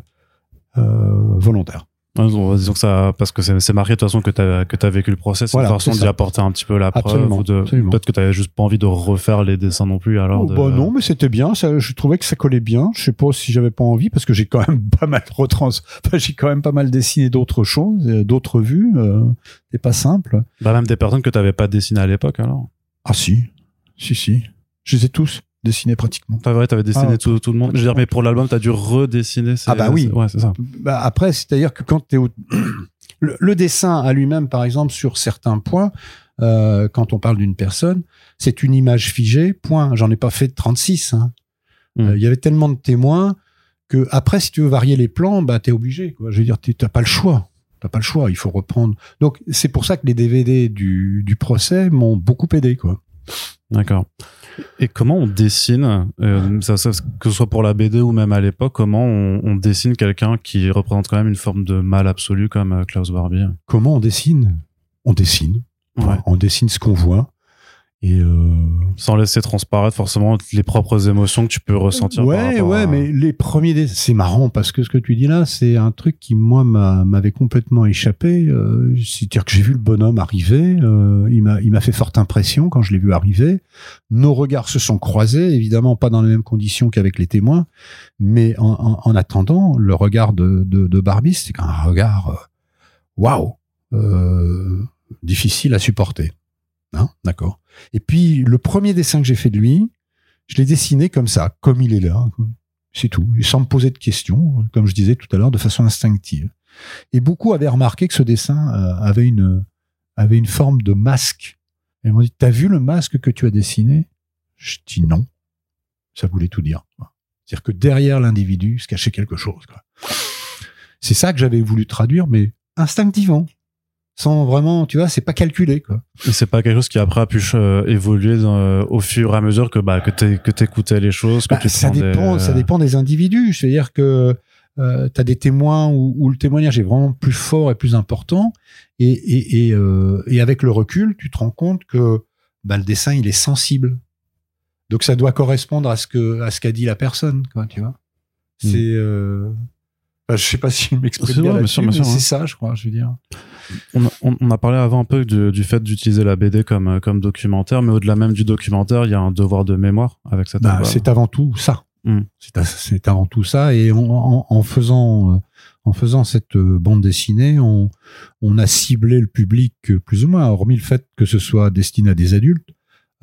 euh, volontaire. Disons que ça, parce que c'est marqué de toute façon que tu as, que as vécu le procès, c'est Voilà, une façon c'est d'y apporter un petit peu la preuve. Absolument, de- absolument. Peut-être que tu juste pas envie de refaire les dessins non plus. Alors Oh, de- bah non, mais c'était bien. Ça, je trouvais que ça collait bien. Je sais pas si j'avais pas envie parce que j'ai quand même pas mal retrans. Enfin, j'ai quand même pas mal dessiné d'autres choses, d'autres vues. Euh, c'est pas simple. Bah, même des personnes que tu n'avais pas dessinées à l'époque alors. Ah si, si si. Je les ai tous dessinés pratiquement. T'as vrai, t'avais dessiné Ah, tout, tout le monde. Je veux dire, mais pour l'album, t'as dû redessiner. ces- Ah bah oui. ces- Ouais, c'est ça. Bah, après, c'est-à-dire que quand t'es au... le, le dessin à lui-même, par exemple, sur certains points, euh, quand on parle d'une personne, c'est une image figée. Point. J'en ai pas fait 36. Hein. Mm. Euh, Il y avait tellement de témoins que après, si tu veux varier les plans, bah t'es obligé. Quoi. Je veux dire, t'as pas le choix. T'as pas le choix. Il faut reprendre. Donc c'est pour ça que les DVD du, du procès m'ont beaucoup aidé. Quoi. D'accord. Et comment on dessine, euh, ça, ça- que ce soit pour la BD ou même à l'époque, comment on, on dessine quelqu'un qui représente quand même une forme de mal absolu comme euh, Klaus Barbie Comment on dessine? On dessine. Ouais. On dessine ce qu'on voit. Et euh, Sans laisser transparaître forcément les propres émotions que tu peux ressentir. Ouais, ouais, à- mais les premiers, c'est marrant parce que ce que tu dis là, c'est un truc qui moi m'a- m'avait complètement échappé. Euh, C'est-à-dire que j'ai vu le bonhomme arriver, euh, il m'a, il m'a fait forte impression quand je l'ai vu arriver. Nos regards se sont croisés, évidemment pas dans les mêmes conditions qu'avec les témoins, mais en, en- en attendant, le regard de, de, de Barbie, c'était un regard, euh, waouh, euh, difficile à supporter. Hein, d'accord. Et puis le premier dessin que j'ai fait de lui, je l'ai dessiné comme ça, comme il est là. C'est tout. Sans me poser de questions, comme je disais tout à l'heure, de façon instinctive. Et beaucoup avaient remarqué que ce dessin euh, avait une, avait une forme de masque. Ils m'ont dit, t'as vu le masque que tu as dessiné? Je dis non. Ça voulait tout dire. C'est-à-dire que derrière l'individu se cachait quelque chose. C'est ça que j'avais voulu traduire, mais instinctivement. Sans vraiment, tu vois, c'est pas calculé, quoi. C'est pas quelque chose qui après a pu euh, évoluer dans- au fur et à mesure que bah que t'écoutais les choses, que Bah, tu ça prends des- dépend, ça dépend des individus. C'est-à-dire que euh, tu as des témoins où, où le témoignage est vraiment plus fort et plus important, et, et, et, euh, et avec le recul, tu te rends compte que bah, le dessin il est sensible. Donc ça doit correspondre à ce que à ce qu'a dit la personne, quoi, tu vois. C'est, euh... enfin, je sais pas si je m'exprime bien là-dessus, mais c'est hein. ça, je crois, je veux dire. On a, on- on a parlé avant un peu du, du fait d'utiliser la BD comme euh, comme documentaire, mais au-delà même du documentaire, il y a un devoir de mémoire avec cette Bah, c'est avant tout ça. Hmm. C'est avant tout ça. Et en, en- en faisant, euh, en faisant cette euh, bande dessinée, on, on a ciblé le public plus ou moins, hormis le fait que ce soit destiné à des adultes.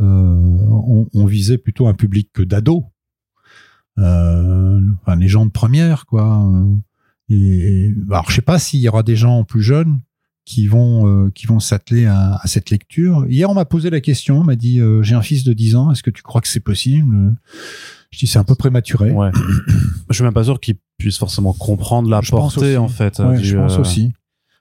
euh, on, on visait plutôt un public que d'ados. Euh, enfin, les gens de première, quoi. Et- alors, je sais pas s'il y aura des gens plus jeunes qui vont euh, qui vont s'atteler à, à cette lecture. Hier, on m'a posé la question, on m'a dit euh, j'ai un fils de 10 ans, est-ce que tu crois que c'est possible? Je dis c'est un peu prématuré. Ouais. je suis même pas sûr qu'ils puissent forcément comprendre la Je portée aussi. en fait. Ouais, du, je pense euh, aussi.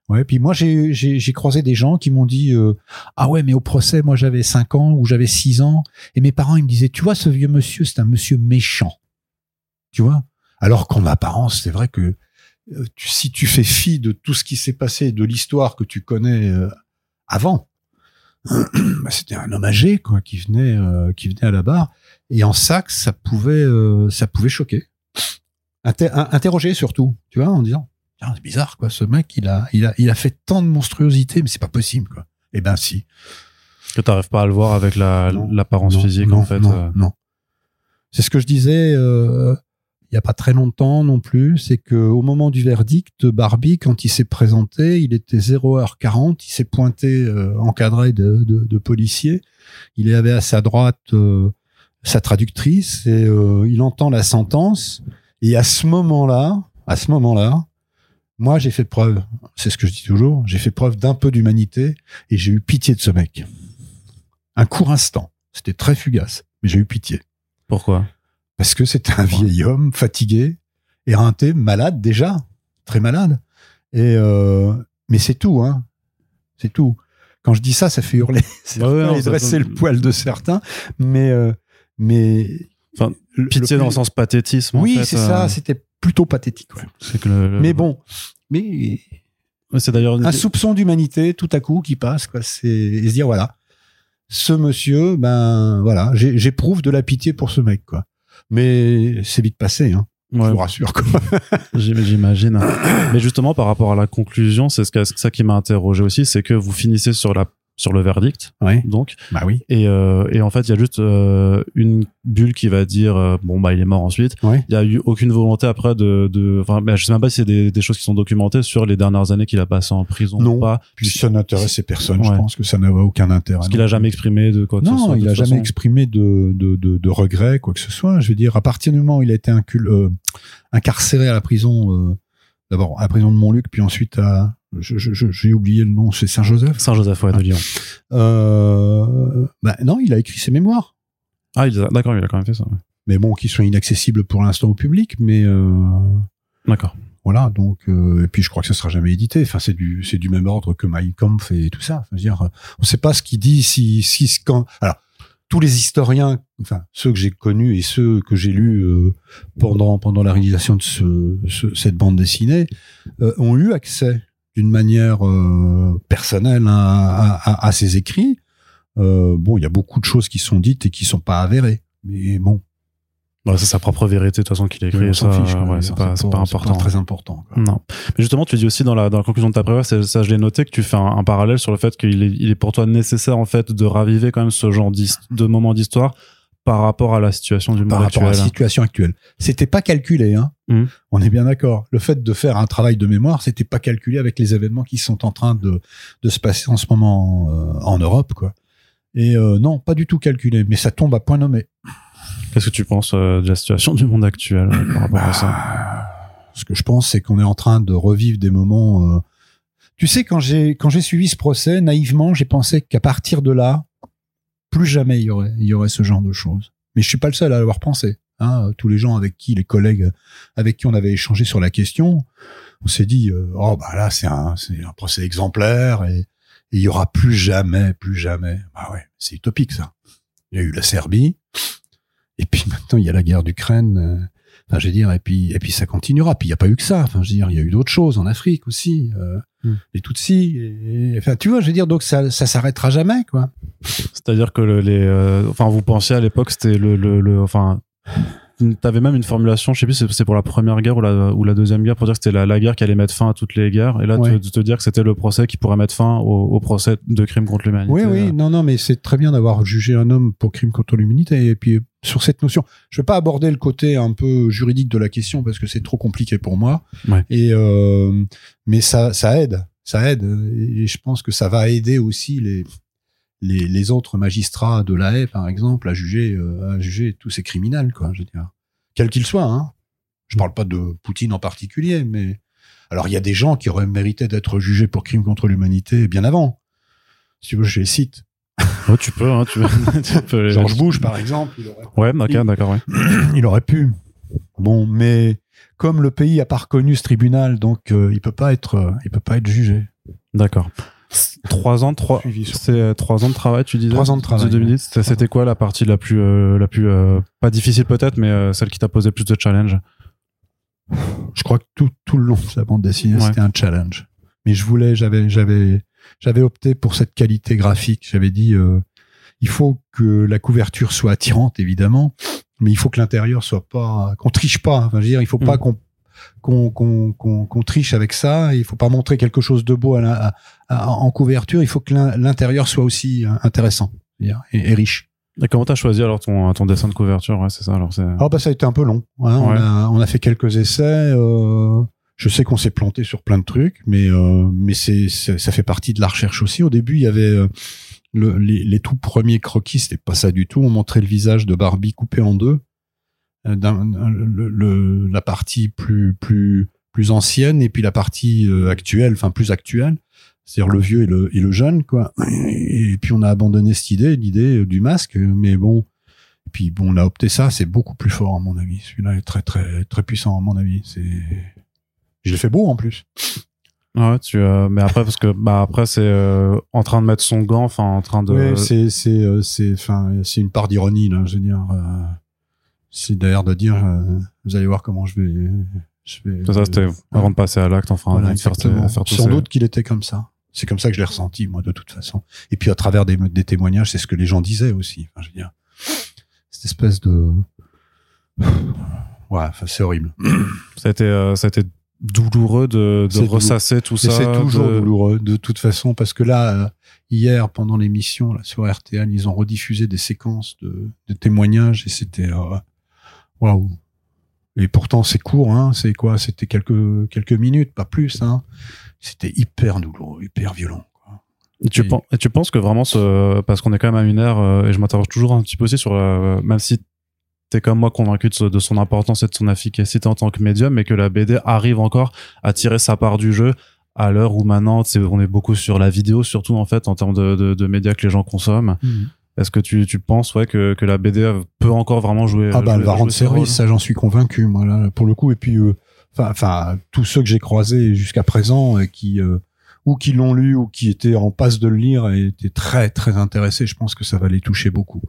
Ouais, puis moi j'ai croisé des gens qui m'ont dit euh, ah ouais mais au procès moi j'avais 5 ans ou j'avais 6 ans et mes parents ils me disaient tu vois ce vieux monsieur c'est un monsieur méchant. Tu vois? Alors qu'en apparence c'est vrai que tu- si tu fais fi de tout ce qui s'est passé de l'histoire que tu connais euh, avant bah, c'était un homme âgé quoi qui venait euh, qui venait à la barre et en sac ça pouvait euh, ça pouvait choquer. Inter- in- interroger surtout, tu vois, en disant c'est bizarre, quoi. Ce mec, il a, il a, il a fait tant de monstruosité, mais c'est pas possible, quoi. Eh ben, si. Que t'arrives pas à le voir avec la l'apparence physique non, en fait. Non, euh. non. C'est ce que je disais euh, il y a pas très longtemps non plus. C'est que au moment du verdict, Barbie, quand il s'est présenté, il était 0h40. Il s'est pointé euh, encadré de policiers. Il avait à sa droite euh, sa traductrice et euh, il entend la sentence. Et à ce moment-là, à ce moment-là, moi j'ai fait preuve. C'est ce que je dis toujours. J'ai fait preuve d'un peu d'humanité et j'ai eu pitié de ce mec. Un court instant. C'était très fugace, mais j'ai eu pitié. Pourquoi? Parce que c'était un vieil homme fatigué, éreinté, malade déjà, très malade. Et euh, mais c'est tout, hein. C'est tout. Quand je dis ça, ça fait hurler certains Ouais, non, et dresser le poil de certains. Mais euh, mais Enfin, Pitié le dans le sens pathétisme. Oui, c'est euh, ça. C'était plutôt pathétique. ouais. C'est que le- le- Mais bon, mais c'est d'ailleurs une- un soupçon d'humanité tout à coup qui passe quoi c'est et se dire voilà ce monsieur ben voilà j'éprouve de la pitié pour ce mec quoi mais c'est vite passé hein. Je vous rassure j'imagine. Mais justement, par rapport à la conclusion, c'est ce ça qui m'a interrogé aussi, c'est que vous finissez sur la sur le verdict, ouais donc, bah oui et, euh, et en fait, il y a juste euh, une bulle qui va dire euh, bon bah il est mort ensuite. ouais Il y a eu aucune volonté après de, de enfin, bah, je sais même pas si c'est des, des choses qui sont documentées sur les dernières années qu'il a passé en prison Non. ou pas, puis ça n'intéressait personne je Ouais. pense que ça n'avait aucun intérêt parce qu'il a jamais exprimé de quoi que ce non, soit. de il a jamais exprimé de, de, de, de regret, quoi que ce soit. Je veux dire, à partir du moment où il a été incul- euh, incarcéré à la prison, euh, d'abord à la prison de Montluc, puis ensuite à, je- je- je- j'ai oublié le nom, c'est Saint-Joseph. Saint-Joseph ouais, de Ah. Lyon. Euh, bah non, il a écrit ses mémoires. Ah, d'accord, il a quand même fait ça. ouais. mais bon, qui sont inaccessibles pour l'instant au public. Mais euh, D'accord. voilà, donc euh, et puis je crois que ça sera jamais édité. Enfin, c'est du c'est du même ordre que Mein Kampf et tout ça. Enfin, dire, on sait pas ce qu'il dit si si quand. Alors tous les historiens, enfin ceux que j'ai connus et ceux que j'ai lus euh, pendant pendant la réalisation de ce, ce- cette bande dessinée, euh, ont eu accès d'une manière euh, personnelle à, à, à ces écrits. Euh, bon, il y a beaucoup de choses qui sont dites et qui sont pas avérées. Mais bon, Ouais, c'est sa propre vérité, de toute façon, qu'il a écrit. ça, fiche. ouais, c'est pas, c'est pas important. très important. quoi. Non. Mais justement, tu dis aussi dans la, dans la conclusion de ta préface, et ça je l'ai noté, que tu fais un, un parallèle sur le fait qu'il est, il est pour toi nécessaire en fait de raviver quand même ce genre de moments d'histoire par rapport à la situation du monde par rapport à la situation actuelle. C'était pas calculé, hein. Mhm. On est bien d'accord. Le fait de faire un travail de mémoire, c'était pas calculé avec les événements qui sont en train de, de se passer en ce moment euh, en Europe, quoi. Et euh, non, pas du tout calculé, mais ça tombe à point nommé. Qu'est-ce que tu penses euh, de la situation du monde actuel par rapport à ça Ah, Ce que je pense, c'est qu'on est en train de revivre des moments. Tu sais, quand j'ai quand j'ai suivi ce procès, naïvement, j'ai pensé qu'à partir de là, plus jamais il y aurait y aurait ce genre de choses. Mais je suis pas le seul à l'avoir pensé. Hein, tous les gens avec qui, les collègues avec qui on avait échangé sur la question, on s'est dit euh, oh bah là c'est un un procès exemplaire et il y aura plus jamais, plus jamais. Bah ouais, c'est utopique ça. Il y a eu la Serbie, et puis maintenant il y a la guerre d'Ukraine. Enfin, je veux dire, et puis et puis ça continuera. Puis il y a pas eu que ça. Enfin, je veux dire, il y a eu d'autres choses en Afrique aussi, euh, Hmm. les Tutsis. Et, et- enfin, tu vois, je veux dire, donc ça ça s'arrêtera jamais, quoi. C'est-à-dire que le- les, euh, enfin, vous pensiez à l'époque, c'était le, le, le, enfin, t'avais même une formulation, je sais plus, si c'est pour la première guerre ou la, ou la deuxième guerre, pour dire que c'était la, la guerre qui allait mettre fin à toutes les guerres. Et là, Ouais. tu te dire que c'était le procès qui pourrait mettre fin au, au procès de crime contre l'humanité. Oui, oui, Euh, non, non, mais c'est très bien d'avoir jugé un homme pour crime contre l'humanité. Et puis, sur cette notion, je vais pas aborder le côté un peu juridique de la question parce que c'est trop compliqué pour moi. Ouais. Et, euh, mais ça, ça aide, ça aide. Et je pense que ça va aider aussi les, les, les autres magistrats de la haie, par exemple, à juger, euh, à juger tous ces criminels, quoi, je veux dire. Quels qu'ils soient, hein. Je parle pas de Poutine en particulier, mais, alors il y a des gens qui auraient mérité d'être jugés pour crime contre l'humanité bien avant. Si tu veux, je les cite. oh, tu peux, hein, tu, tu peux les- George Bush, par exemple, il aurait, Ouais, d'accord, d'accord, ouais. il aurait pu. Bon, mais comme le pays a pas reconnu ce tribunal, donc euh, il peut pas être, euh, il peut pas être jugé. D'accord. Trois ans, trois, c'est euh, trois ans de travail, tu disais. Trois ans de travail, 2010. C'était- quoi la partie la plus, euh, la plus, euh, pas difficile peut-être, mais euh, celle qui t'a posé plus de challenge Je crois que tout, tout le long de la bande dessinée, Ouais. c'était un challenge. Mais je voulais, j'avais, j'avais, j'avais opté pour cette qualité graphique. J'avais dit, il faut que la couverture soit attirante, évidemment, mais il faut que l'intérieur soit pas, qu'on triche pas. Enfin, je veux dire, il faut pas Mm. qu'on qu'on triche avec ça. Il faut pas montrer quelque chose de beau à la- à- à- en couverture. Il faut que l'in- l'intérieur soit aussi euh, intéressant et, et riche. Et comment t'as choisi alors ton, ton dessin de couverture? Ouais, c'est ça. Alors c'est. Ah bah ça a été un peu long. hein. On, a, on a fait quelques essais. euh, je sais qu'on s'est planté sur plein de trucs, mais euh, mais c'est c'est- ça fait partie de la recherche aussi. Au début, il y avait euh, le, les, les tout premiers croquis, c'était pas ça du tout. On montrait le visage de Barbie coupé en deux, d'un- le, le- la partie plus plus plus ancienne et puis la partie euh, actuelle, enfin plus actuelle, c'est-à-dire le vieux et le et le jeune quoi. Et, puis on a abandonné cette idée, l'idée euh, du masque, mais bon. Et puis bon, on a opté ça, c'est beaucoup plus fort à mon avis. Celui-là est très très très puissant à mon avis. C'est, je l'ai fait beau en plus. Ouais, tu. euh, mais après parce que bah après c'est euh, en train de mettre son gant, enfin en train de. C'est c'est euh, c'est enfin c'est une part d'ironie là. Je veux dire, euh, c'est d'ailleurs de dire, euh, vous allez voir comment je vais. Je vais C'est ça, c'était avant de passer à l'acte, enfin, Voilà, avant de faire, faire tout Sans ces- doute qu'il était comme ça. C'est comme ça que je l'ai ressenti, moi, de toute façon. Et puis, à travers des, des témoignages, c'est ce que les gens disaient aussi. Enfin, je veux dire, cette espèce de... Ouais, enfin, c'est horrible. Ça a été, euh, ça a été douloureux de, de C'est douloureux. ressasser tout ça. c'est toujours de- douloureux, de toute façon, parce que là, euh, hier, pendant l'émission, là, sur RTL, ils ont rediffusé des séquences de, de témoignages et c'était... euh, Waouh Et pourtant, c'est court, hein. C'est quoi? C'était quelques, quelques minutes, pas plus, hein. C'était hyper douloureux, hyper violent. Et tu, Et- pen- et tu penses que vraiment, ce, parce qu'on est quand même à une ère, euh, et je m'interroge toujours un petit peu aussi sur, euh, même si t'es comme moi convaincu de, son importance et de son efficacité en tant que médium, mais que la BD arrive encore à tirer sa part du jeu à l'heure où maintenant, on est beaucoup sur la vidéo, surtout en fait en termes de, de, de médias que les gens consomment. Est-ce que tu, tu penses ouais, que, que la BD peut encore vraiment jouer Ah bah elle va rendre service, ça j'en suis convaincu, moi là, pour le coup. Et puis, euh, enfin, enfin, tous ceux que j'ai croisés jusqu'à présent, et qui euh, ou qui l'ont lu ou qui étaient en passe de le lire, et étaient très très intéressés. Je pense que ça va les toucher beaucoup.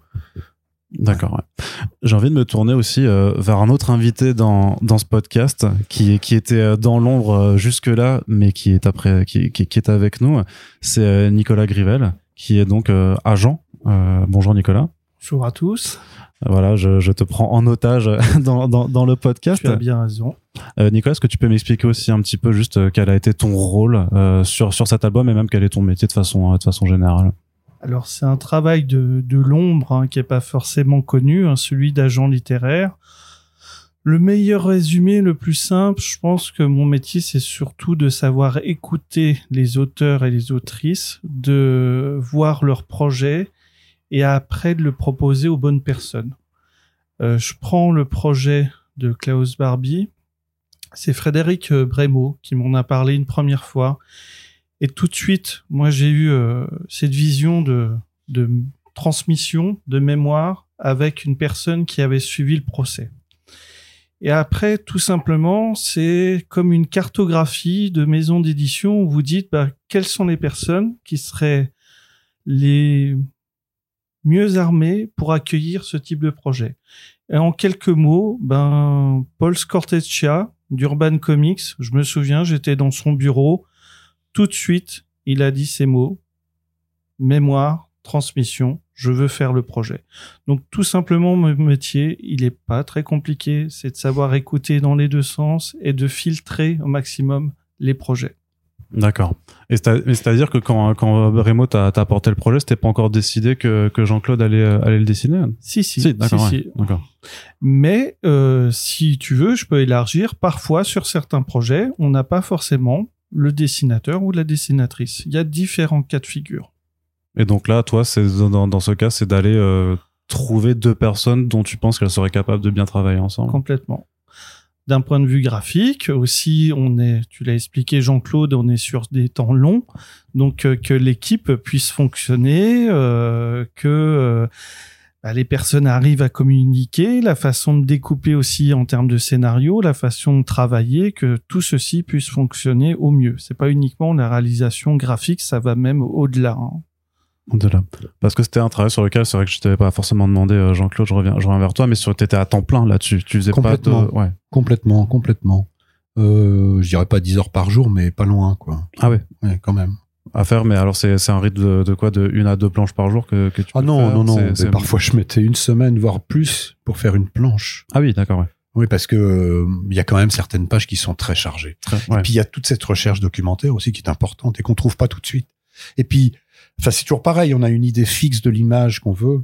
D'accord. ouais. J'ai envie de me tourner aussi euh, vers un autre invité dans, dans ce podcast qui, qui était dans l'ombre jusque-là, mais qui est après, qui, qui, qui est avec nous. C'est Nicolas Grivel, qui est donc euh, agent. Euh, bonjour Nicolas. Bonjour à tous. Voilà, je, je te prends en otage dans, dans, dans le podcast. Tu as bien raison. Euh, Nicolas, est-ce que tu peux m'expliquer aussi un petit peu juste euh, quel a été ton rôle euh, sur, sur cet album et même quel est ton métier de façon, de façon générale? Alors, c'est un travail de, de l'ombre hein, qui est pas forcément connu, hein, celui d'agent littéraire. Le meilleur résumé, le plus simple, je pense que mon métier, c'est surtout de savoir écouter les auteurs et les autrices, de voir leurs projets et après de le proposer aux bonnes personnes. Euh, je prends le projet de Klaus Barbie. C'est Frédéric euh, Brémaud qui m'en a parlé une première fois. Et tout de suite, moi, j'ai eu euh, cette vision de, transmission, de mémoire avec une personne qui avait suivi le procès. Et après, tout simplement, c'est comme une cartographie de maison d'édition où vous dites bah, quelles sont les personnes qui seraient les mieux armées pour accueillir ce type de projet. Et en quelques mots, ben, Paul Scorteccia d'Urban Comics, je me souviens, j'étais dans son bureau, tout de suite, il a dit ces mots mémoire, transmission, je veux faire le projet. Donc tout simplement mon métier, il est pas très compliqué, c'est de savoir écouter dans les deux sens et de filtrer au maximum les projets. D'accord. Et c'est-à-dire que quand, quand Rémo t'a apporté le projet, c'était pas encore décidé que, que Jean-Claude allait, euh, allait le dessiner Si si, Si, d'accord. si, ouais, si. d'accord. Mais euh, si tu veux, je peux élargir. Parfois, sur certains projets, on n'a pas forcément le dessinateur ou la dessinatrice. Il y a différents cas de figure. Et donc là, toi, c'est dans, dans ce cas, c'est d'aller euh, trouver deux personnes dont tu penses qu'elles seraient capables de bien travailler ensemble. Complètement. D'un point de vue graphique, aussi, on est, tu l'as expliqué, Jean-Claude, on est sur des temps longs, donc euh, que l'équipe puisse fonctionner, euh, que euh, bah, les personnes arrivent à communiquer, la façon de découper aussi en termes de scénario, la façon de travailler, que tout ceci puisse fonctionner au mieux. C'est pas uniquement la réalisation graphique, ça va même au-delà. hein. De là. Parce que c'était un travail sur lequel c'est vrai que je t'avais pas forcément demandé, euh, Jean-Claude, je reviens, je reviens vers toi, mais sur t'étais à temps plein là-dessus. Tu faisais pas de. Complètement. Ouais. Complètement, complètement. Euh, je dirais pas 10 heures par jour, mais pas loin, quoi. Ah ouais. Ouais, quand même. À faire, mais alors c'est un rythme de, de quoi? De une à deux planches par jour que, que tu Ah peux non, faire? non, non. C'est- Parfois, je mettais une semaine, voire plus, pour faire une planche. Ah oui, d'accord, ouais. Oui, parce que euh, il y a quand même certaines pages qui sont très chargées. Très- ouais. Puis il y a toute cette recherche documentaire aussi qui est importante et qu'on trouve pas tout de suite. Et puis, enfin, c'est toujours pareil. On a une idée fixe de l'image qu'on veut,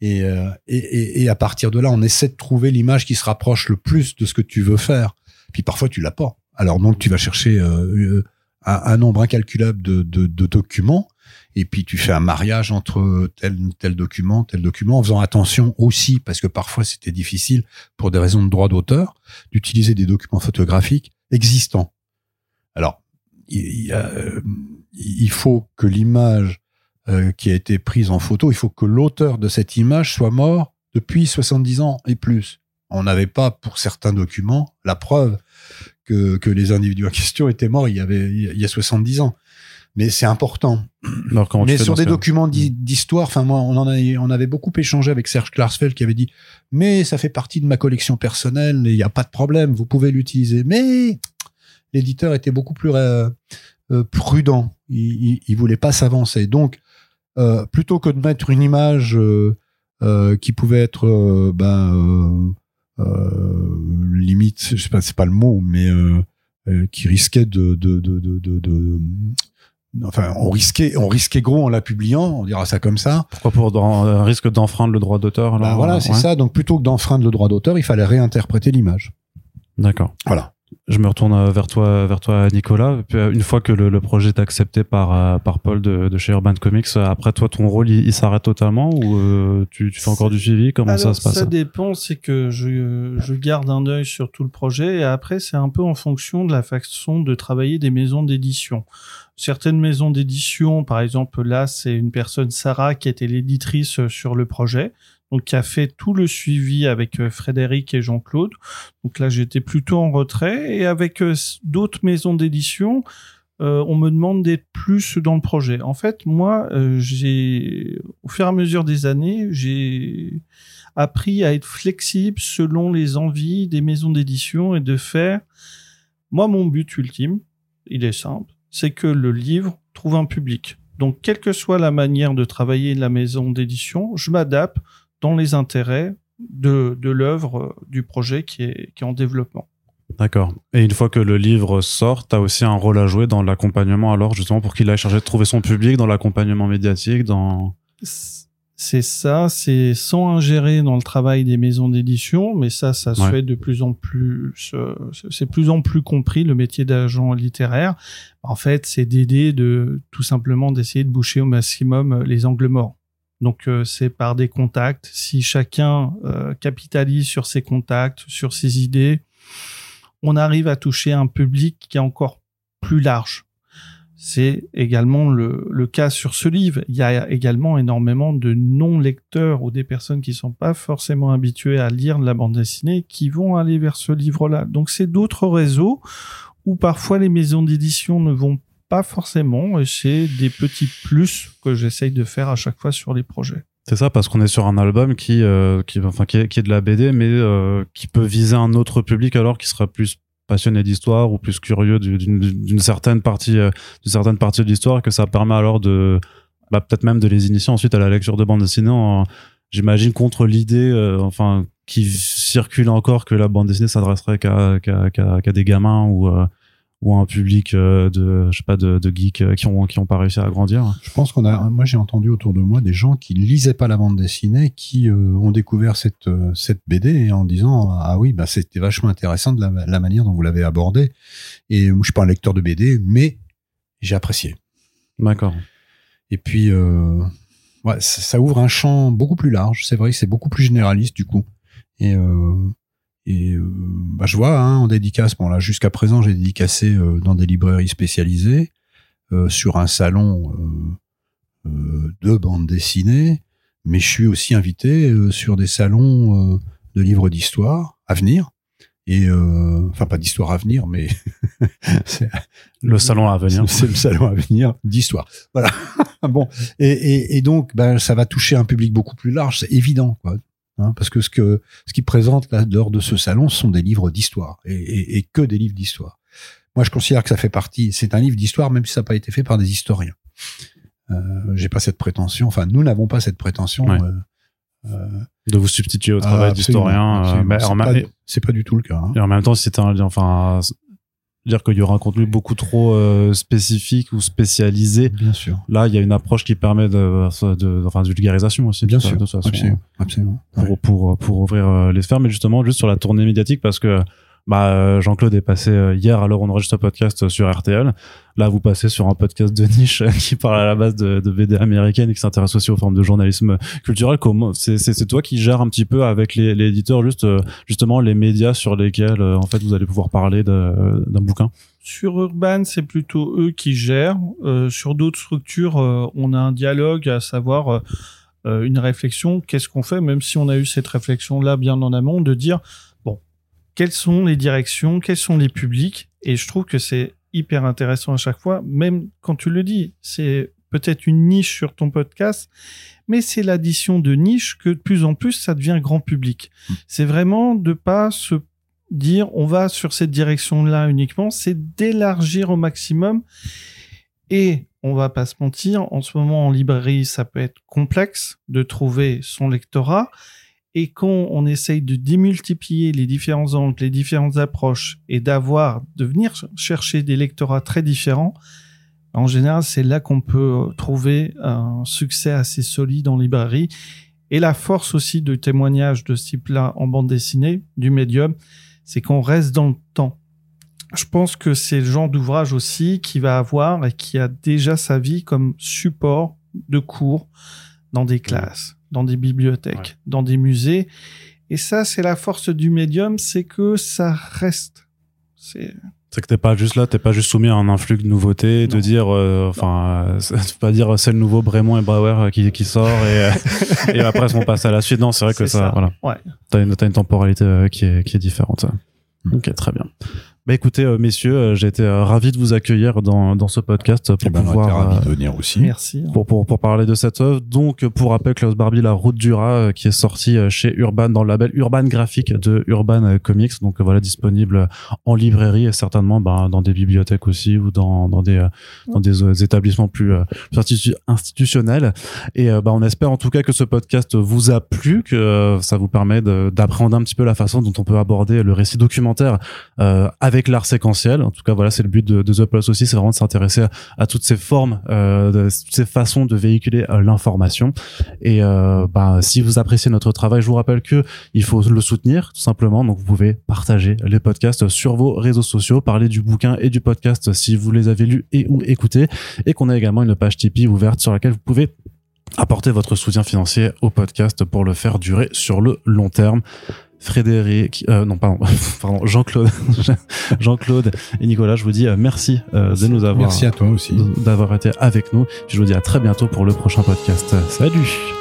et, euh, et, et, et à partir de là, on essaie de trouver l'image qui se rapproche le plus de ce que tu veux faire. Puis parfois, tu l'as pas. Alors donc, tu vas chercher euh, euh, un, un nombre incalculable de, de, de documents. Et puis tu fais un mariage entre tel tel document, tel document, en faisant attention aussi, parce que parfois c'était difficile pour des raisons de droit d'auteur, d'utiliser des documents photographiques existants. Alors, il y a, euh, il faut que l'image euh, qui a été prise en photo, il faut que l'auteur de cette image soit mort depuis 70 ans et plus. On n'avait pas, pour certains documents, la preuve que, que les individus en question étaient morts il y avait il y a 70 ans. Mais c'est important. Alors, Mais sur des documents d'i- d'histoire, enfin moi, on en a, on avait beaucoup échangé avec Serge Klarsfeld qui avait dit, mais ça fait partie de ma collection personnelle, et il n'y a pas de problème, vous pouvez l'utiliser. Mais l'éditeur était beaucoup plus euh, prudent. Il, il voulait pas s'avancer. Donc, euh, plutôt que de mettre une image euh, euh, qui pouvait être, euh, ben, euh, euh, limite, je sais pas, c'est pas le mot, mais euh, euh, qui risquait de, de, de, enfin, on risquait, on risquait gros en la publiant, on dira ça comme ça. Pourquoi pour dans- un risque d'enfreindre le droit d'auteur Bah voilà, c'est ouais. ça. Donc plutôt que d'enfreindre le droit d'auteur, il fallait réinterpréter l'image. D'accord. Voilà. Je me retourne euh, vers toi, vers toi, Nicolas. Euh, une fois que le, projet est accepté par euh, par Paul de, chez Urban Comics, après toi, ton rôle, il, s'arrête totalement ou tu, fais encore du suivi? Comment ça se passe? Ça dépend. C'est que je, je garde un œil sur tout le projet et après, c'est un peu en fonction de la façon de travailler des maisons d'édition. Certaines maisons d'édition, par exemple, là, c'est une personne, Sarah, qui était l'éditrice sur le projet donc qui a fait tout le suivi avec euh, Frédéric et Jean-Claude. Donc là, j'étais plutôt en retrait. Et avec euh, d'autres maisons d'édition, euh, on me demande d'être plus dans le projet. En fait, moi, j'ai, au fur et à mesure des années, j'ai appris à être flexible selon les envies des maisons d'édition et de faire. Moi, mon but ultime, il est simple, c'est que le livre trouve un public. Donc, quelle que soit la manière de travailler la maison d'édition, je m'adapte dans les intérêts de, de l'œuvre, euh, du projet qui est, qui est en développement. D'accord. Et une fois que le livre sort, tu as aussi un rôle à jouer dans l'accompagnement, alors justement pour qu'il aille chercher de trouver son public, dans l'accompagnement médiatique, dans... C'est ça, c'est sans ingérer dans le travail des maisons d'édition, mais ça, ça se fait de plus en plus, c'est plus en plus compris le métier d'agent littéraire. En fait, c'est d'aider de tout simplement d'essayer de boucher au maximum les angles morts. Donc euh, c'est par des contacts. Si chacun euh, capitalise sur ses contacts, sur ses idées, on arrive à toucher un public qui est encore plus large. C'est également le, le, cas sur ce livre. Il y a également énormément de non-lecteurs ou des personnes qui sont pas forcément habituées à lire de la bande dessinée qui vont aller vers ce livre-là. Donc c'est d'autres réseaux où parfois les maisons d'édition ne vont pas forcément, c'est des petits plus que j'essaye de faire à chaque fois sur les projets. C'est ça, parce qu'on est sur un album qui, euh, qui, enfin, qui est, de la BD, mais euh, qui peut viser un autre public alors qui sera plus passionné d'histoire ou plus curieux d'une certaine partie, euh, d'une certaine partie de l'histoire, que ça permet alors de, bah, peut-être même de les initier ensuite à la lecture de bande dessinée. J'imagine contre l'idée, enfin, qui circule encore que la bande dessinée s'adresserait qu'à des gamins ou ou un public euh, de je sais pas de, de geeks euh, qui ont qui ont pas réussi à grandir Je pense qu'on a moi j'ai entendu autour de moi des gens qui ne lisaient pas la bande dessinée qui euh, ont découvert cette cette BD en disant ah oui bah c'était vachement intéressant de la, la manière dont vous l'avez abordé et moi je suis pas un lecteur de BD mais j'ai apprécié. D'accord. Et puis ouais, ça, ça, ouvre un champ beaucoup plus large, c'est vrai que c'est beaucoup plus généraliste du coup. Et et euh, bah, je vois hein, en dédicace, bon là jusqu'à présent j'ai dédicacé euh, dans des librairies spécialisées, euh, sur un salon de bande dessinée, mais je suis aussi invité sur des salons de livres d'histoire à venir. Et enfin pas d'histoire à venir, mais le salon à venir. C'est le salon à venir d'histoire. Voilà. bon. Et, et, et donc, ben, ça va toucher un public beaucoup plus large, c'est évident. Quoi. Hein, parce que ce que ce qui présente là lors de ce salon ce sont des livres d'histoire et, et, que des livres d'histoire. Moi, je considère que ça fait partie. C'est un livre d'histoire, même si ça n'a pas été fait par des historiens. Euh, J'ai pas cette prétention. Enfin, nous n'avons pas cette prétention. Euh, euh, de vous substituer au travail d'historien. Euh, c'est pas, du tout le cas. Hein. Et en même temps, c'est un, enfin, dire qu'il y aura un contenu beaucoup trop euh, spécifique ou spécialisé. Bien sûr. Là, il y a une approche qui permet de, de enfin, de vulgarisation aussi. Bien sûr. absolument. absolument. Pour, pour, pour, ouvrir euh, les sphères, mais justement, juste sur la tournée médiatique, parce que bah, euh, Jean-Claude est passé euh, hier, alors on enregistre un podcast sur RTL. Là, vous passez sur un podcast de niche qui parle à la base de, BD américaine et qui s'intéresse aussi aux formes de journalisme culturel. C'est toi qui gères un petit peu avec les, éditeurs juste euh, justement les médias sur lesquels en fait vous allez pouvoir parler d'un bouquin? Sur Urban, c'est plutôt eux qui gèrent. sur d'autres structures, on a un dialogue, à savoir une réflexion. Qu'est-ce qu'on fait, même si on a eu cette réflexion là bien en amont, de dire quelles sont les directions, quels sont les publics. Et je trouve que c'est hyper intéressant à chaque fois, même quand tu le dis, c'est peut-être une niche sur ton podcast, mais c'est l'addition de niche que de plus en plus ça devient grand public. Mm. C'est vraiment de pas se dire on va sur cette direction-là uniquement, c'est d'élargir au maximum. Et on va pas se mentir, en ce moment en librairie, ça peut être complexe de trouver son lectorat. Et quand on essaye de démultiplier les différents angles, les différentes approches et d'avoir, de venir chercher des lectorats très différents, en général, c'est là qu'on peut trouver un succès assez solide en librairie. Et la force aussi de témoignages de ce type-là en bande dessinée, du médium, c'est qu'on reste dans le temps. je pense que c'est le genre d'ouvrage aussi qui va avoir et qui a déjà sa vie comme support de cours dans des classes, dans des bibliothèques, dans des musées. Et ça, c'est la force du médium, c'est que ça reste. C'est c'est que t'es pas juste là, t'es pas juste soumis à un influx de nouveautés, de dire, euh, enfin, euh, pas dire c'est le nouveau Brémond et Bauer euh, qui, qui sort et, et après on passe à la suite. Non, c'est vrai que ça, voilà. Ouais. T'as une, t'as une temporalité qui est, qui est différente. Mm. Ok, très bien. Bah écoutez, euh, messieurs, euh, j'ai été euh, ravi de vous accueillir dans, dans ce podcast pour Eh ben, pouvoir euh, de venir aussi. Merci. pour, pour, pour parler de cette œuvre. Donc, pour rappel, Klaus Barbie, La Route du Rat, euh, qui est sorti euh, chez Urban dans le label Urban Graphique de Urban Comics. Donc, euh, voilà, disponible en librairie et certainement ben, dans des bibliothèques aussi ou dans, dans des, euh, dans des euh, établissements plus, euh, plus institu- institutionnels. Et euh, ben, on espère en tout cas que ce podcast vous a plu, que euh, ça vous permet de- d'appréhender un petit peu la façon dont on peut aborder le récit documentaire euh, avec l'art séquentiel. En tout cas, voilà, c'est le but de, de The Pulse aussi, c'est vraiment de s'intéresser à, toutes ces formes, euh, de, ces façons de véhiculer euh, l'information. Et euh, bah, si vous appréciez notre travail, je vous rappelle que il faut le soutenir tout simplement. Donc, vous pouvez partager les podcasts sur vos réseaux sociaux, parler du bouquin et du podcast si vous les avez lus et ou écoutés, et qu'on a également une page Tipeee ouverte sur laquelle vous pouvez apporter votre soutien financier au podcast pour le faire durer sur le long terme. Frédéric, euh, non pardon, pardon Jean-Claude, Jean-Claude et Nicolas, je vous dis euh, merci, euh, de nous avoir Merci à toi aussi. d'avoir été avec nous. Je vous dis à très bientôt pour le prochain podcast. Salut